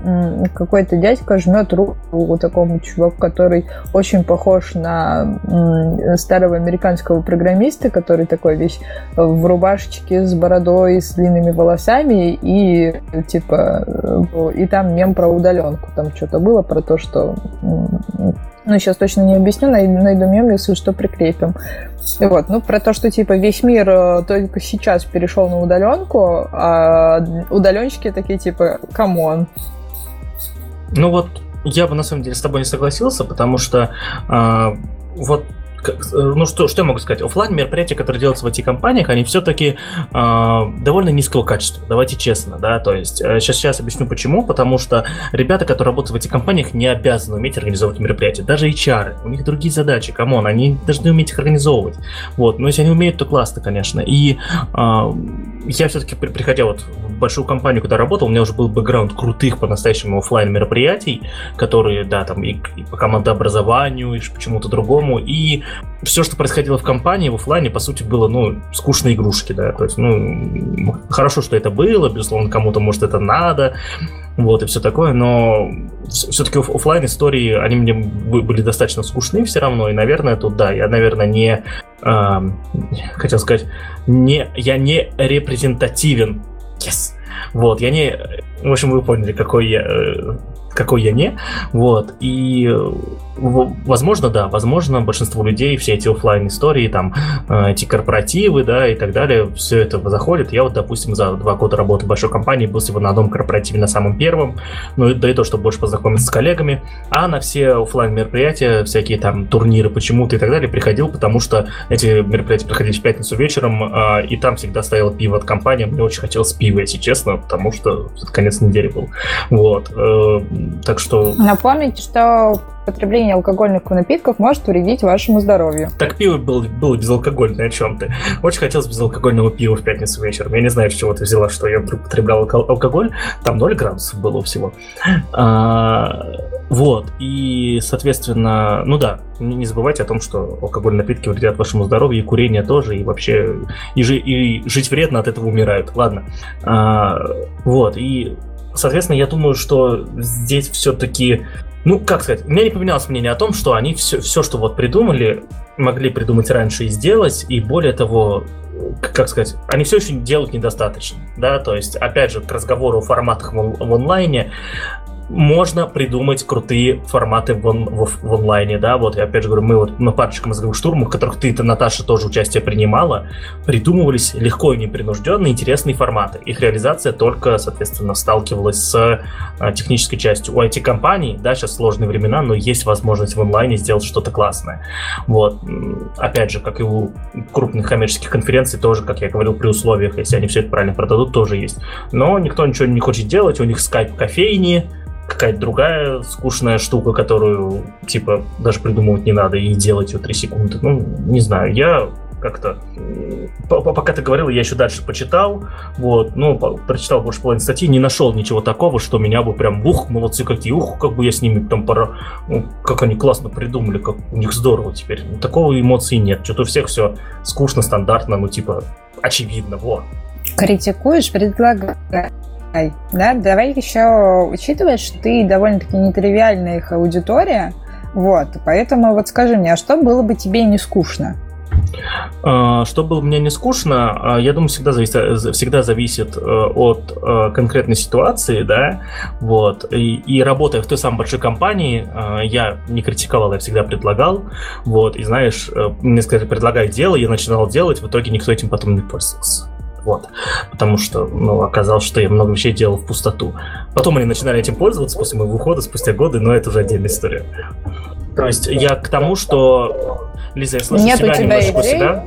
какой-то дядька жмет руку такому чуваку, который очень похож на старого американского программиста, который такой весь в рубашечке с бородой, с длинными волосами, и типа, э, и там мем про удаленку. Там что-то было про то, что ну, сейчас точно не объясню, найду, найду мем, если что, прикрепим. Вот, ну, про то, что, типа, весь мир э, только сейчас перешел на удаленку, а удаленщики такие, типа, come on. Ну, вот, я бы, на самом деле, с тобой не согласился, потому что э, вот ну что, что я могу сказать? Оффлайн мероприятия, которые делаются в IT-компаниях, они все-таки э, довольно низкого качества, давайте честно, да, то есть э, сейчас, сейчас объясню почему, потому что ребята, которые работают в IT-компаниях, не обязаны уметь организовывать мероприятия, даже HR, у них другие задачи, come on, они должны уметь их организовывать, вот, но если они умеют, то классно, конечно, и э, я все-таки, приходя вот в большую компанию, куда работал, у меня уже был бэкграунд крутых по-настоящему офлайн мероприятий, которые, да, там и, и по командообразованию, и почему-то другому, и все, что происходило в компании, в офлайне, по сути, было, ну, скучные игрушки, да, то есть, ну, хорошо, что это было, безусловно, кому-то, может, это надо, вот, и все такое, но все-таки офлайн истории, они мне были достаточно скучны все равно, и, наверное, тут, да, я, наверное, не, э, хотел сказать, не, я не репрезентативен, yes, вот, я не, в общем, вы поняли, какой я, э, какой я не, вот, и возможно, да, возможно, большинство людей, все эти офлайн истории, там, э, эти корпоративы, да, и так далее, все это заходит. Я вот, допустим, за два года работы в большой компании был всего на одном корпоративе на самом первом, ну, да и то, чтобы больше познакомиться с коллегами, а на все офлайн мероприятия, всякие там турниры почему-то и так далее приходил, потому что эти мероприятия проходили в пятницу вечером, э, и там всегда стояло пиво от компании, мне очень хотелось пива, если честно, потому что конец недели был. Вот, э, так что... Напомните, что потребление алкогольных напитков может вредить вашему здоровью. Так пиво было, было безалкогольное, о чем ты? Очень хотелось безалкогольного пива в пятницу вечером. Я не знаю, с чего ты взяла, что я вдруг потреблял алкоголь. Там 0 градусов было всего. А, вот, и, соответственно, ну да, не забывайте о том, что алкогольные напитки вредят вашему здоровью, и курение тоже, и вообще, и, жи, и жить вредно, от этого умирают. Ладно. А, вот, и Соответственно, я думаю, что здесь все-таки ну, как сказать, у меня не поменялось мнение о том, что они все, все, что вот придумали, могли придумать раньше и сделать, и более того, как сказать, они все еще делают недостаточно, да, то есть, опять же, к разговору о форматах в, онлайне, можно придумать крутые форматы в, он, в, в онлайне, да, вот, я опять же говорю, мы вот на парочке мозговых штурмов, в которых ты, ты, Наташа, тоже участие принимала, придумывались легко и непринужденно интересные форматы. Их реализация только, соответственно, сталкивалась с а, технической частью. У IT-компаний, да, сейчас сложные времена, но есть возможность в онлайне сделать что-то классное. Вот, опять же, как и у крупных коммерческих конференций, тоже, как я говорил, при условиях, если они все это правильно продадут, тоже есть. Но никто ничего не хочет делать, у них скайп кофейни, какая-то другая скучная штука, которую, типа, даже придумывать не надо и делать ее 3 секунды. Ну, не знаю, я как-то... Пока ты говорил, я еще дальше почитал, вот, ну, прочитал больше половины статьи, не нашел ничего такого, что меня бы прям, ух, молодцы какие, ух, как бы я с ними там пора... Ну, как они классно придумали, как у них здорово теперь. Такого эмоций нет, что-то у всех все скучно, стандартно, ну, типа, очевидно, вот. Критикуешь, предлагай. Да, давай еще учитывать, что ты довольно-таки нетривиальная их аудитория, вот, поэтому вот скажи мне, а что было бы тебе не скучно? А, что было мне не скучно, а, я думаю, всегда зависит, всегда зависит э, от э, конкретной ситуации, да, вот, и, и работая в той самой большой компании, э, я не критиковал, я всегда предлагал, вот, и знаешь, мне сказали, предлагай дело, я начинал делать, в итоге никто этим потом не пользовался. Вот. Потому что, ну, оказалось, что я много вещей делал в пустоту. Потом они начинали этим пользоваться после моего ухода, спустя годы, но это уже отдельная история. То есть я к тому, что... Лиза, я слышу Нет себя у тебя идей? себя.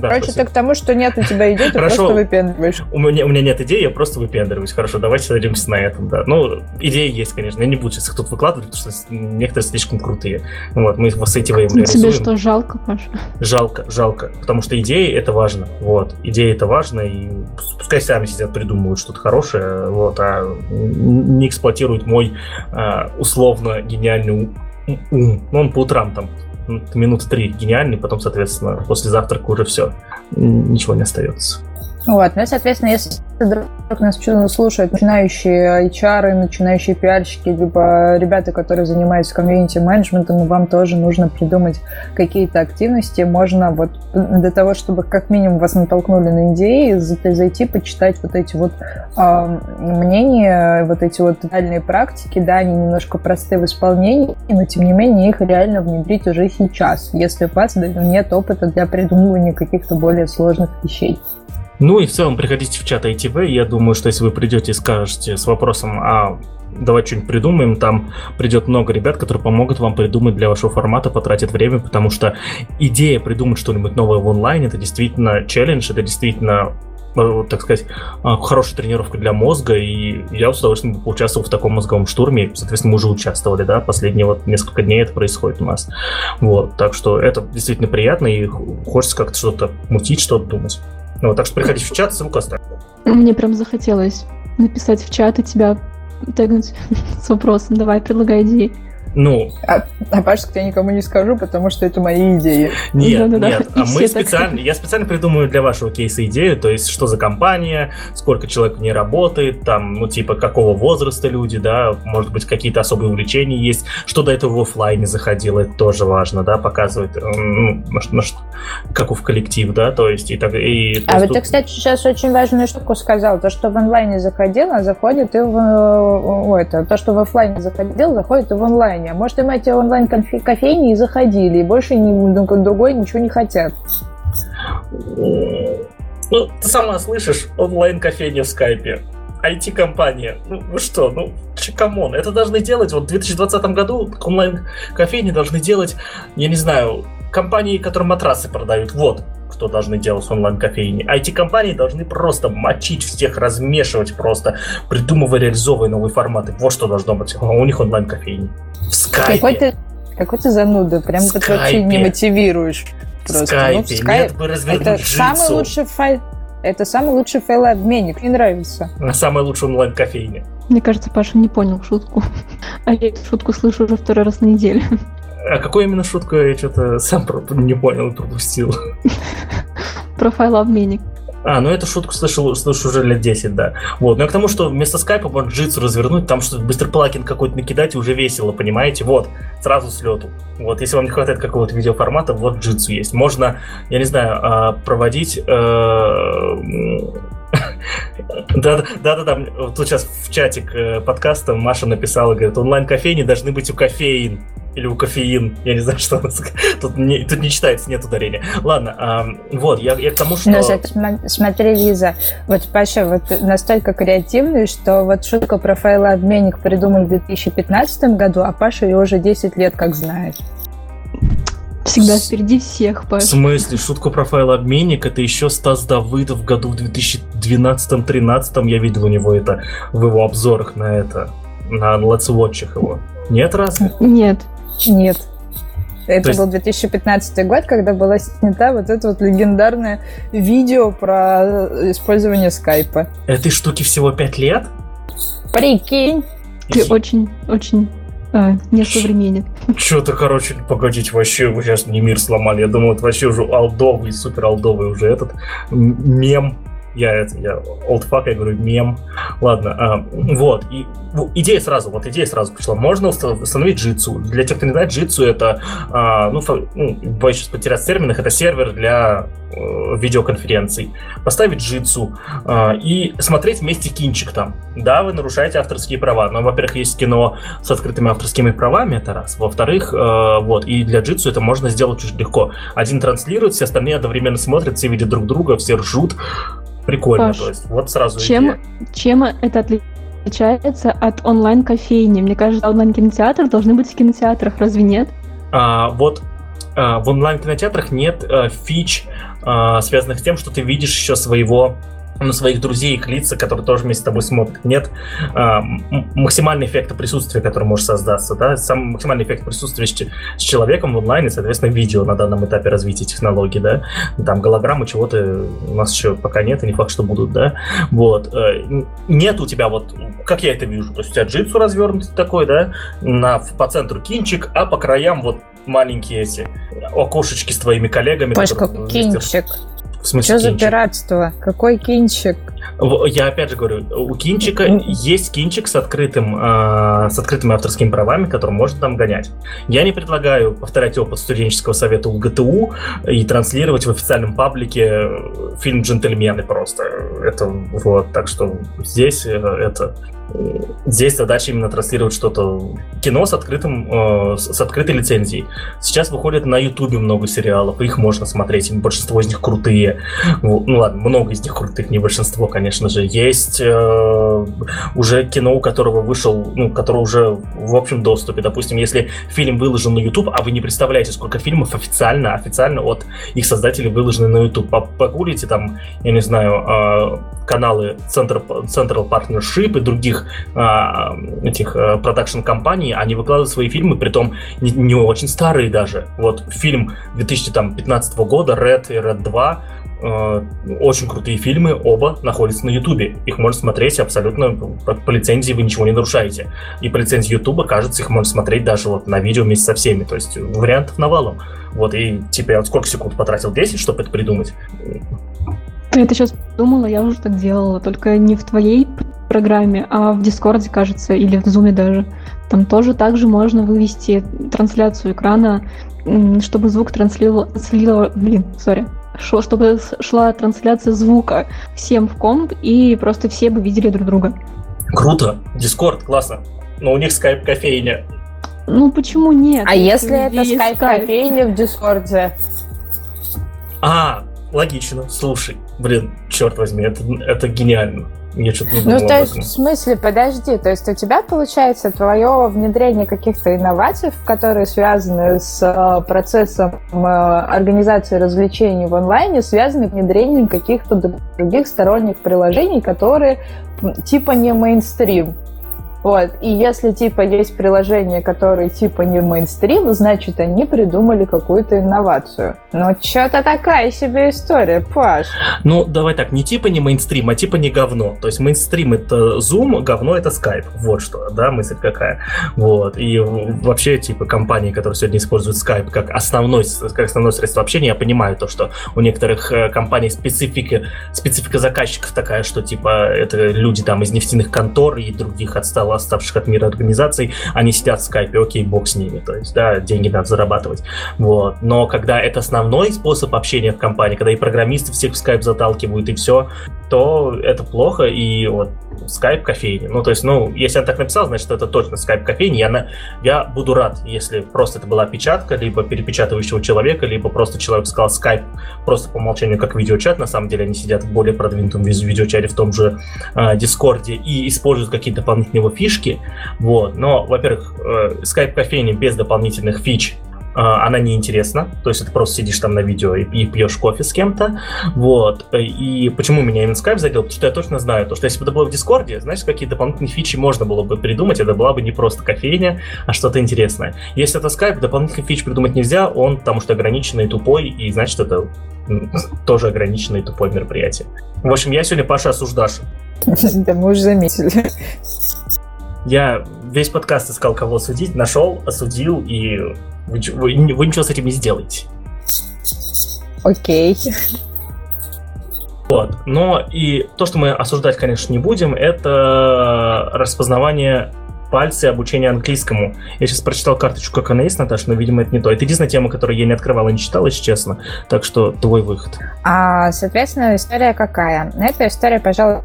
Да, Короче, спасибо. ты к тому, что нет у тебя идей, ты Хорошо. просто выпендриваешь. У меня, у меня нет идей, я просто выпендриваюсь. Хорошо, давайте садимся на этом, да. Ну, идеи есть, конечно. Я не буду сейчас их тут выкладывать, потому что некоторые слишком крутые. Вот, мы их с этим Тебе реализуем. что, жалко, Паша? Жалко, жалко. Потому что идеи это важно. Вот. Идеи это важно, и пускай сами сидят, придумывают что-то хорошее, вот, а не эксплуатируют мой а, условно гениальный ум. ум. Ну, он по утрам там м, минуты три гениальный, потом, соответственно, после завтрака уже все. Ничего не остается. Вот, ну соответственно, если вдруг нас слушают начинающие HR, начинающие пиарщики, либо ребята, которые занимаются комьюнити-менеджментом, вам тоже нужно придумать какие-то активности. Можно вот для того, чтобы как минимум вас натолкнули на идеи, за- зайти, почитать вот эти вот а, мнения, вот эти вот реальные практики, да, они немножко простые в исполнении, но тем не менее их реально внедрить уже сейчас, если у вас нет опыта для придумывания каких-то более сложных вещей. Ну и в целом приходите в чат ITV. Я думаю, что если вы придете и скажете с вопросом, а давай что-нибудь придумаем, там придет много ребят, которые помогут вам придумать для вашего формата, потратят время, потому что идея придумать что-нибудь новое в онлайне, это действительно челлендж, это действительно э, так сказать, э, хорошая тренировка для мозга, и я с удовольствием бы поучаствовал в таком мозговом штурме. Соответственно, мы уже участвовали, да, последние вот несколько дней это происходит у нас. Вот, так что это действительно приятно, и хочется как-то что-то мутить, что-то думать. Ну, так что приходите в чат, ссылку оставлю. Мне прям захотелось написать в чат и тебя тегнуть с вопросом. Давай, предлагай идеи. Ну, А, а Пашек я никому не скажу, потому что это мои идеи. нет, Да-да-да, нет. и А мы все так. специально, я специально придумаю для вашего кейса идею, то есть что за компания, сколько человек в ней работает, там, ну, типа, какого возраста люди, да, может быть, какие-то особые увлечения есть, что до этого в оффлайне заходило, это тоже важно, да, показывает, м, ну, может, может, как в коллектив, да, то есть, и так, и... то А вот тут- ты, кстати, сейчас очень важную штуку сказал. То, что в онлайне заходило, заходит и в... о, это, то, что в офлайне заходил, заходит и в онлайне. А может, им эти онлайн-кофейни и заходили, и больше ни, друг- другой ничего не хотят. Ну, ты сама слышишь, онлайн-кофейня в скайпе. IT-компания. Ну, вы что, ну, come on, это должны делать, вот в 2020 году онлайн-кофейни должны делать, я не знаю, компании, которые матрасы продают, вот, кто должны делать онлайн-кофейни. IT-компании должны просто мочить всех, размешивать просто, придумывая, реализовывая новые форматы. Вот что должно быть. А у них онлайн-кофейни. В скайпе. Какой ты, какой ты зануда. Прям ты вообще не мотивируешь. в Просто. скайпе. Ну, в скайп- Нет бы развернуть Это самый джитсу. лучший файл. Это самый лучший файлообменник. Мне нравится. На самой лучшей онлайн-кофейне. Мне кажется, Паша не понял шутку. А я эту шутку слышу уже второй раз на неделю. А какую именно шутку я что-то сам не понял и пропустил? Про файлообменник. А, ну эту шутку слышал, слышу уже лет 10, да. Вот, но я к тому, что вместо скайпа можно джитсу развернуть, там что-то быстро плагин какой-то накидать, и уже весело, понимаете? Вот, сразу с лету. Вот, если вам не хватает какого-то видеоформата, вот джитсу есть. Можно, я не знаю, а, проводить... м, Да, да, да, да. Вот Тут сейчас в чатик э, подкаста Маша написала, говорит, онлайн-кофейни должны быть у кофеин. Или у кофеин. Я не знаю, что у нас. Тут не, тут не читается, нет ударения. Ладно, а, вот, я, я к тому, что... Но смотри, Лиза, вот Паша вот настолько креативный, что вот шутку про файлообменник придумал в 2015 году, а Паша ее уже 10 лет как знает. Всегда С- впереди всех, В Паша. смысле, шутку про файлообменник, это еще Стас Давыдов в году в 2012-2013 я видел у него это в его обзорах на это, на Let's Watch его. Нет разве? Нет. Нет. Это То есть- был 2015 год, когда была снята вот это вот легендарное видео про использование скайпа. Этой штуке всего 5 лет? Прикинь! Ты очень, очень а, несовременен. Что-то, короче, погодите, вообще вы сейчас не мир сломали. Я думаю, это вообще уже алдовый, супер алдовый уже этот мем. Я это, я old fuck, я говорю мем. Ладно, а, вот. И ну, идея сразу, вот идея сразу пришла. Можно уста- установить джитсу. Для тех, кто не знает, джитсу это, а, ну, фа- ну, боюсь сейчас потерять терминах, это сервер для э, видеоконференций. Поставить джитсу а, и смотреть вместе кинчик там. Да, вы нарушаете авторские права, но, во-первых, есть кино с открытыми авторскими правами, это раз. Во-вторых, э, вот, и для джитсу это можно сделать очень легко. Один транслирует, все остальные одновременно смотрят, все видят друг друга, все ржут. Прикольно, Паш, то есть вот сразу Чем, идея. чем это отличается от онлайн-кофейни? Мне кажется, онлайн-кинотеатры должны быть в кинотеатрах, разве нет? А, вот а, в онлайн-кинотеатрах нет а, фич, а, связанных с тем, что ты видишь еще своего ну, своих друзей, их лица, которые тоже вместе с тобой смотрят. Нет а, м- максимального эффекта присутствия, который может создаться. Да? Сам максимальный эффект присутствия с, с человеком в онлайне, соответственно, видео на данном этапе развития технологий. Да? Там голограммы чего-то у нас еще пока нет, и не факт, что будут. Да? Вот. Э, Нет у тебя вот, как я это вижу, то есть у тебя джитсу развернутый такой, да, на, по центру кинчик, а по краям вот маленькие эти окошечки с твоими коллегами. Пашка, которые вместе- кинчик. В смысле Что за кинчик? пиратство? Какой кинчик? Я опять же говорю, у кинчика Мгм. есть кинчик с открытым, э, с открытыми авторскими правами, который можно там гонять. Я не предлагаю повторять опыт студенческого совета УГТУ и транслировать в официальном паблике э, фильм «Джентльмены» просто. Это вот, так что здесь э, это Здесь задача именно транслировать что-то кино с открытым э, с открытой лицензией. Сейчас выходит на Ютубе много сериалов, их можно смотреть, большинство из них крутые. Ну ладно, много из них крутых, не большинство, конечно же. Есть э, уже кино, у которого вышел, ну, которое уже в общем доступе. Допустим, если фильм выложен на YouTube, а вы не представляете, сколько фильмов официально, официально от их создателей выложены на YouTube. По- Погуглите там, я не знаю, э, каналы Central, Central Partnership и других а, этих продакшн-компаний, они выкладывают свои фильмы, притом не, не очень старые даже. Вот фильм 2015 года Red и Red 2 э, очень крутые фильмы, оба находятся на Ютубе. Их можно смотреть абсолютно по лицензии, вы ничего не нарушаете. И по лицензии Ютуба, кажется, их можно смотреть даже вот на видео вместе со всеми. То есть вариантов навалом. Вот, и типа я вот сколько секунд потратил? 10, чтобы это придумать? Я это сейчас думала, я уже так делала, только не в твоей программе, а в Дискорде, кажется, или в Зуме даже. Там тоже также можно вывести трансляцию экрана, чтобы звук транслировал, транслировал- блин, sorry, чтобы шла трансляция звука всем в комп, и просто все бы видели друг друга. Круто! Дискорд, классно. Но у них скайп кофейня. Ну почему нет? А если это везде есть скайп-кофейня в Дискорде? А, логично. Слушай, блин, черт возьми, это, это гениально. Я что-то не думал Ну, то есть, в смысле, подожди, то есть у тебя, получается, твое внедрение каких-то инноваций, которые связаны с э, процессом э, организации развлечений в онлайне, связаны с внедрением каких-то других сторонних приложений, которые типа не мейнстрим. Вот. И если типа есть приложения, которые типа не мейнстрим, значит они придумали какую-то инновацию. Ну, что-то такая себе история, Паш. Ну, давай так, не типа не мейнстрим, а типа не говно. То есть мейнстрим это Zoom, говно это Skype. Вот что, да, мысль какая. Вот. И вообще, типа, компании, которые сегодня используют Skype как основной, как основное средство общения, я понимаю то, что у некоторых э, компаний специфика, специфика заказчиков такая, что, типа, это люди там из нефтяных контор и других отстало оставших от мира организаций, они сидят в скайпе, окей, бог с ними, то есть, да, деньги надо зарабатывать. Вот. Но когда это основной способ общения в компании, когда и программисты всех в скайп заталкивают, и все, то это плохо, и вот скайп кофейни. Ну, то есть, ну, если я так написал, значит, это точно скайп кофейни. Я, на... я буду рад, если просто это была опечатка, либо перепечатывающего человека, либо просто человек сказал скайп просто по умолчанию как видеочат. На самом деле они сидят в более продвинутом виде- видеочате в том же э, Дискорде и используют какие-то дополнительные его фишки. Вот. Но, во-первых, э, скайп кофейни без дополнительных фич а, она неинтересна, то есть ты просто сидишь там на видео и, и пьешь кофе с кем-то, вот, и почему меня именно Skype задел, потому что я точно знаю, то, что если бы это было в Дискорде, значит, какие дополнительные фичи можно было бы придумать, это была бы не просто кофейня, а что-то интересное. Если это Skype, дополнительных фич придумать нельзя, он потому что ограниченный и тупой, и значит, это тоже ограниченное и тупое мероприятие. В общем, я сегодня Паша осуждаш. Да мы уже заметили. Я весь подкаст искал, кого судить, нашел, осудил, и вы, вы- вы ничего с этим не сделаете. Окей. Вот. Но и то, что мы осуждать, конечно, не будем, это распознавание пальцы обучение английскому. Я сейчас прочитал карточку, как она есть, Наташа, но, видимо, это не то. Это единственная тема, которую я не открывал и не читал, если честно. Так что твой выход. А, соответственно, история какая? Это история, пожалуй,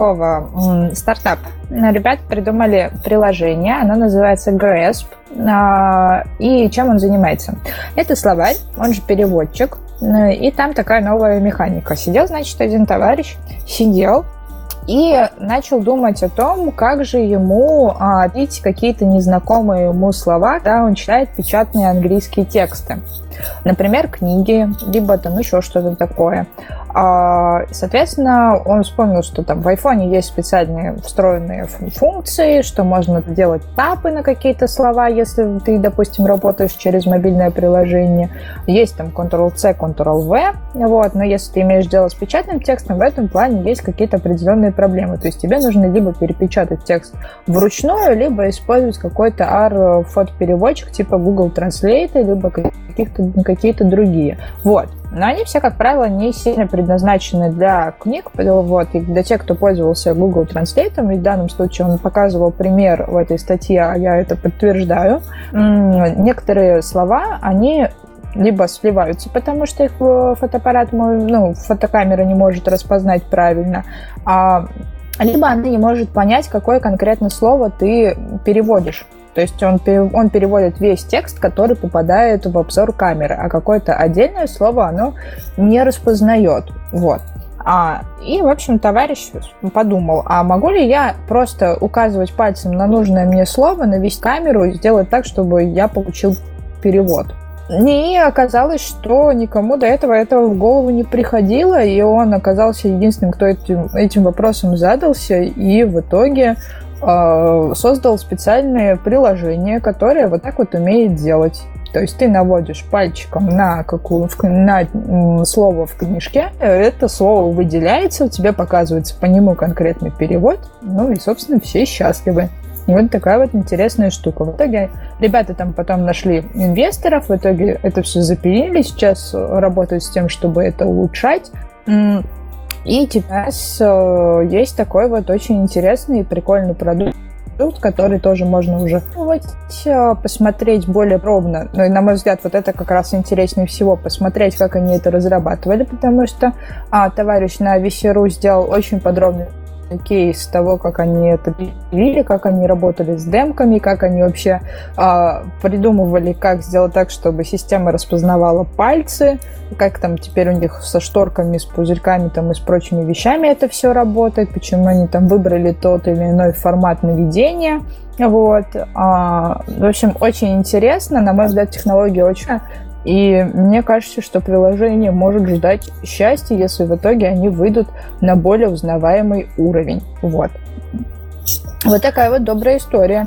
такого стартап. Ребята придумали приложение, оно называется Grasp. А, и чем он занимается? Это словарь, он же переводчик, и там такая новая механика. Сидел, значит, один товарищ, сидел, и начал думать о том, как же ему а, какие-то незнакомые ему слова, да, он читает печатные английские тексты. Например, книги, либо там еще что-то такое. А, соответственно, он вспомнил, что там в айфоне есть специальные встроенные функции, что можно делать тапы на какие-то слова, если ты, допустим, работаешь через мобильное приложение. Есть там Ctrl-C, Ctrl-V, вот, но если ты имеешь дело с печатным текстом, в этом плане есть какие-то определенные проблемы. То есть тебе нужно либо перепечатать текст вручную, либо использовать какой-то AR-фотопереводчик типа Google Translate, либо каких-то, какие-то другие. Вот. Но они все, как правило, не сильно предназначены для книг, вот, и для тех, кто пользовался Google Translate, и в данном случае он показывал пример в этой статье, а я это подтверждаю. Некоторые слова, они либо сливаются, потому что их фотоаппарат, ну, фотокамера не может распознать правильно, а либо она не может понять, какое конкретно слово ты переводишь. То есть он, он переводит весь текст, который попадает в обзор камеры, а какое-то отдельное слово оно не распознает. Вот. А, и, в общем, товарищ подумал, а могу ли я просто указывать пальцем на нужное мне слово, навести камеру и сделать так, чтобы я получил перевод? И оказалось, что никому до этого этого в голову не приходило, и он оказался единственным, кто этим, этим вопросом задался, и в итоге создал специальное приложение, которое вот так вот умеет делать. То есть ты наводишь пальчиком на, какую, на слово в книжке, это слово выделяется, у тебя показывается по нему конкретный перевод, ну и, собственно, все счастливы. Вот такая вот интересная штука. В итоге ребята там потом нашли инвесторов, в итоге это все запилили, сейчас работают с тем, чтобы это улучшать. И сейчас э, есть такой вот очень интересный и прикольный продукт, который тоже можно уже э, посмотреть более пробно. Ну и, на мой взгляд, вот это как раз интереснее всего, посмотреть, как они это разрабатывали, потому что а, товарищ на Весеру сделал очень подробный кейс того, как они это пилили, как они работали с демками, как они вообще э, придумывали, как сделать так, чтобы система распознавала пальцы, как там теперь у них со шторками, с пузырьками там и с прочими вещами это все работает, почему они там выбрали тот или иной формат наведения. Вот. А, в общем, очень интересно. На мой взгляд, технология очень и мне кажется, что приложение может ждать счастья, если в итоге они выйдут на более узнаваемый уровень. Вот. Вот такая вот добрая история.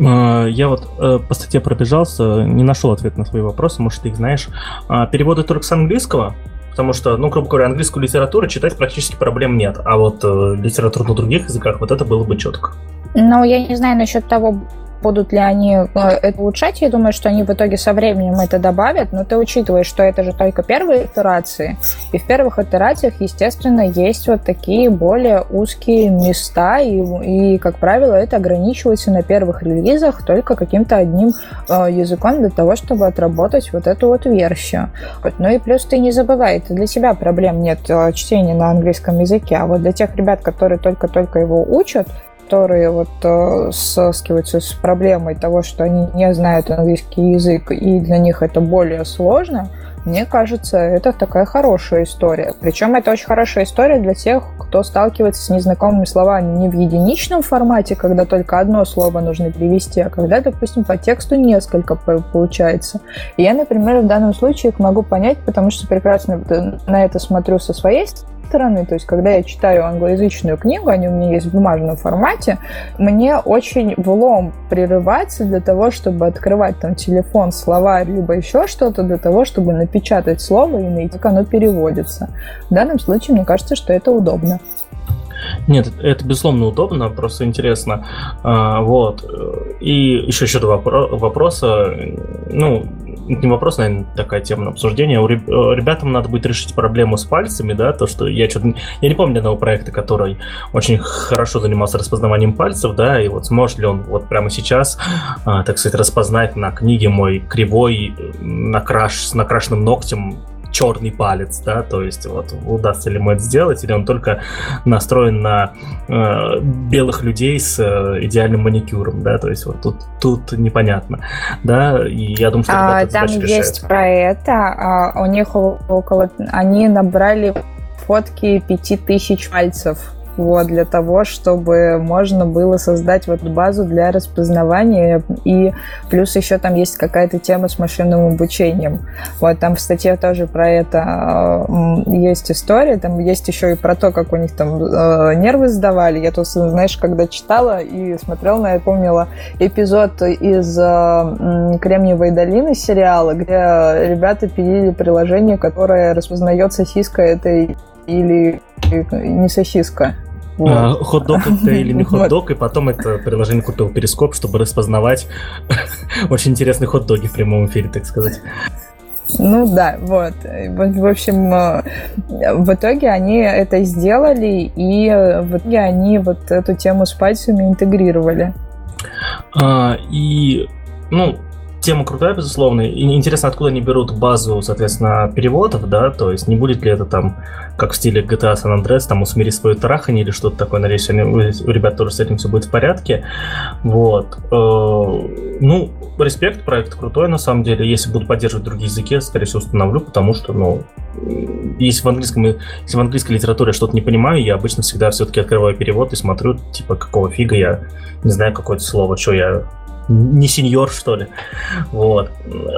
А, я вот э, по статье пробежался, не нашел ответ на свои вопросы, может, ты их знаешь. А, переводы только с английского, потому что, ну, грубо говоря, английскую литературу читать практически проблем нет, а вот э, литературу на других языках, вот это было бы четко. Ну, я не знаю насчет того, будут ли они э, это улучшать, я думаю, что они в итоге со временем это добавят, но ты учитываешь, что это же только первые итерации, и в первых итерациях, естественно, есть вот такие более узкие места, и, и как правило, это ограничивается на первых релизах только каким-то одним э, языком для того, чтобы отработать вот эту вот версию. Вот. Ну и плюс ты не забывай, для себя проблем нет э, чтения на английском языке, а вот для тех ребят, которые только-только его учат, которые вот э, сталкиваются с проблемой того, что они не знают английский язык, и для них это более сложно, мне кажется, это такая хорошая история. Причем это очень хорошая история для тех, кто сталкивается с незнакомыми словами не в единичном формате, когда только одно слово нужно перевести, а когда, допустим, по тексту несколько получается. И я, например, в данном случае их могу понять, потому что прекрасно на это смотрю со своей стороны, стороны, то есть когда я читаю англоязычную книгу, они у меня есть в бумажном формате, мне очень влом прерываться для того, чтобы открывать там телефон, слова, либо еще что-то для того, чтобы напечатать слово и найти, как оно переводится. В данном случае мне кажется, что это удобно. Нет, это безусловно удобно, просто интересно. А, вот. И еще еще два вопроса. Ну, не вопрос, наверное, такая тема на обсуждение. У ребятам надо будет решить проблему с пальцами, да, то, что я что-то... Я не помню одного проекта, который очень хорошо занимался распознаванием пальцев, да, и вот сможет ли он вот прямо сейчас, а, так сказать, распознать на книге мой кривой, накраш, с накрашенным ногтем черный палец, да, то есть вот удастся ли ему это сделать, или он только настроен на э, белых людей с э, идеальным маникюром, да, то есть вот тут, тут непонятно, да, и я думаю, что а, там есть решают. про это, а, у них около, они набрали фотки пяти тысяч пальцев вот, для того, чтобы можно было создать вот базу для распознавания. И плюс еще там есть какая-то тема с машинным обучением. Вот, там в статье тоже про это э, есть история. Там есть еще и про то, как у них там э, нервы сдавали. Я тут, знаешь, когда читала и смотрела на помнила эпизод из э, Кремниевой долины сериала, где ребята пилили приложение, которое распознает сосиска это или не сосиска. Вот. А, хот-дог это или не хот-дог, и потом это приложение купил перископ, чтобы распознавать очень интересные хот-доги в прямом эфире, так сказать. Ну да, вот. В общем, э, в итоге они это сделали, и в итоге они вот эту тему с пальцами интегрировали. А, и, ну, тема крутая, безусловно. И интересно, откуда они берут базу, соответственно, переводов, да, то есть не будет ли это там, как в стиле GTA San Andreas, там усмири свое трахание или что-то такое, надеюсь, они, у ребят тоже с этим все будет в порядке. Вот. Э, ну, респект, проект крутой, на самом деле. Если буду поддерживать другие языки, скорее всего, установлю, потому что, ну, если в английском, если в английской литературе что-то не понимаю, я обычно всегда все-таки открываю перевод и смотрю, типа, какого фига я не знаю какое-то слово, что я не сеньор, что ли. Вот.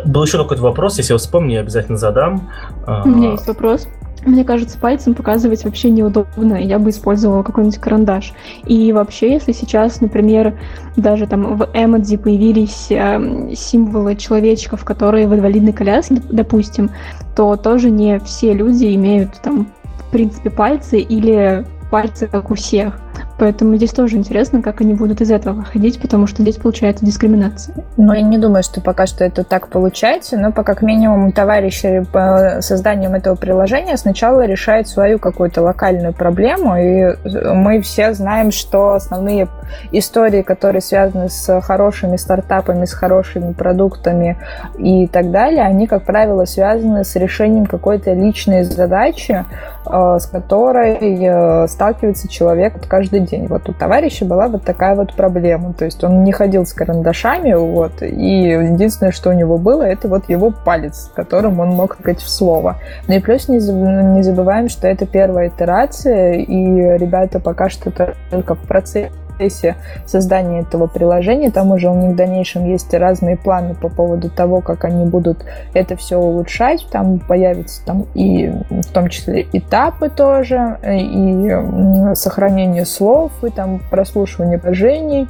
Был еще какой-то вопрос, если я вспомню, я обязательно задам. У меня есть вопрос. Мне кажется, пальцем показывать вообще неудобно, я бы использовала какой-нибудь карандаш. И вообще, если сейчас, например, даже там в Эмодзи появились э, символы человечков, которые в инвалидной коляске, допустим, то тоже не все люди имеют там, в принципе, пальцы или пальцы, как у всех. Поэтому здесь тоже интересно, как они будут из этого выходить, потому что здесь получается дискриминация. Ну, я не думаю, что пока что это так получается, но по как минимум товарищи по созданием этого приложения сначала решают свою какую-то локальную проблему, и мы все знаем, что основные истории, которые связаны с хорошими стартапами, с хорошими продуктами и так далее, они, как правило, связаны с решением какой-то личной задачи, э, с которой э, сталкивается человек каждый день. Вот у товарища была вот такая вот проблема. То есть он не ходил с карандашами, вот, и единственное, что у него было, это вот его палец, которым он мог сказать в слово. Ну и плюс не, не забываем, что это первая итерация, и ребята пока что только в процессе процессе создания этого приложения. Там уже у них в дальнейшем есть разные планы по поводу того, как они будут это все улучшать. Там появятся там и в том числе этапы тоже, и сохранение слов, и там прослушивание предложений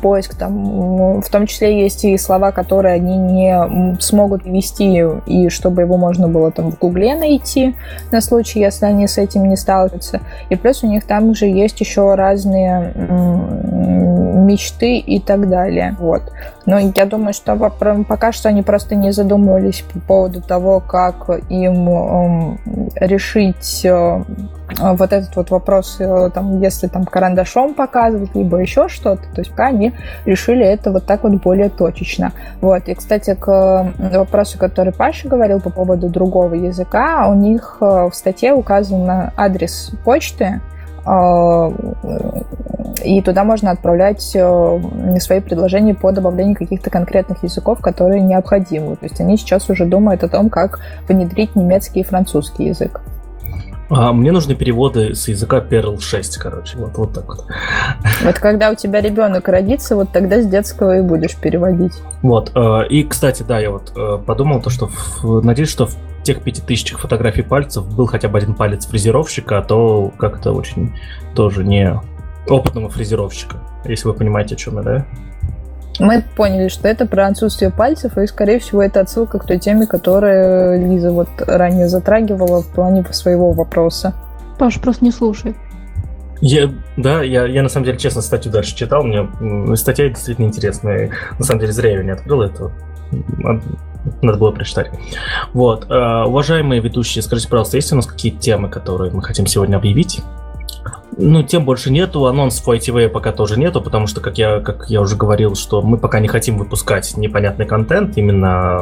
поиск там, в том числе есть и слова, которые они не смогут ввести, и чтобы его можно было там в Гугле найти на случай, если они с этим не сталкиваются. И плюс у них там же есть еще разные мечты и так далее. Вот. Но я думаю, что пока что они просто не задумывались по поводу того, как им решить э, вот этот вот вопрос, э, там, если там карандашом показывать, либо еще что-то, то есть пока они решили это вот так вот более точечно. Вот. И, кстати, к вопросу, который Паша говорил по поводу другого языка, у них э, в статье указан адрес почты, и туда можно отправлять э, свои предложения по добавлению каких-то конкретных языков, которые необходимы. То есть они сейчас уже думают о том, как внедрить немецкий и французский язык. А мне нужны переводы с языка Perl 6, короче, вот, вот так вот. Вот когда у тебя ребенок родится, вот тогда с детского и будешь переводить. Вот, э, и, кстати, да, я вот э, подумал то, что надеюсь, что в тех пяти тысячах фотографий пальцев был хотя бы один палец фрезеровщика, а то как-то очень тоже не опытного фрезеровщика, если вы понимаете, о чем я, да? Мы поняли, что это про отсутствие пальцев, и, скорее всего, это отсылка к той теме, которую Лиза вот ранее затрагивала в плане своего вопроса. Паш просто не слушает. Я, да, я, я на самом деле, честно, статью дальше читал, мне статья действительно интересная. На самом деле, зря я ее не открыл, это надо было прочитать. Вот, уважаемые ведущие, скажите, пожалуйста, есть у нас какие темы, которые мы хотим сегодня объявить? Ну, тем больше нету, анонсов по ITV пока тоже нету, потому что, как я, как я уже говорил, что мы пока не хотим выпускать непонятный контент, именно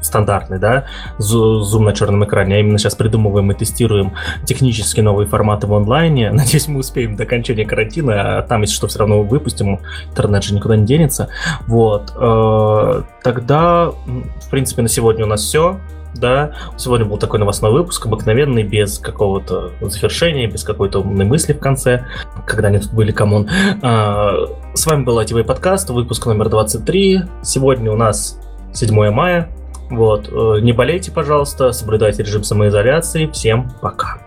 стандартный, да, зум на черном экране, а именно сейчас придумываем и тестируем технически новые форматы в онлайне. Надеюсь, мы успеем до окончания карантина, а там, если что, все равно выпустим, интернет же никуда не денется. Вот. Э, тогда, в принципе, на сегодня у нас все да. Сегодня был такой новостной выпуск, обыкновенный, без какого-то завершения, без какой-то умной мысли в конце, когда они тут были, come on. А, с вами был ITV подкаст, выпуск номер 23. Сегодня у нас 7 мая. Вот. Э, не болейте, пожалуйста, соблюдайте режим самоизоляции. Всем пока.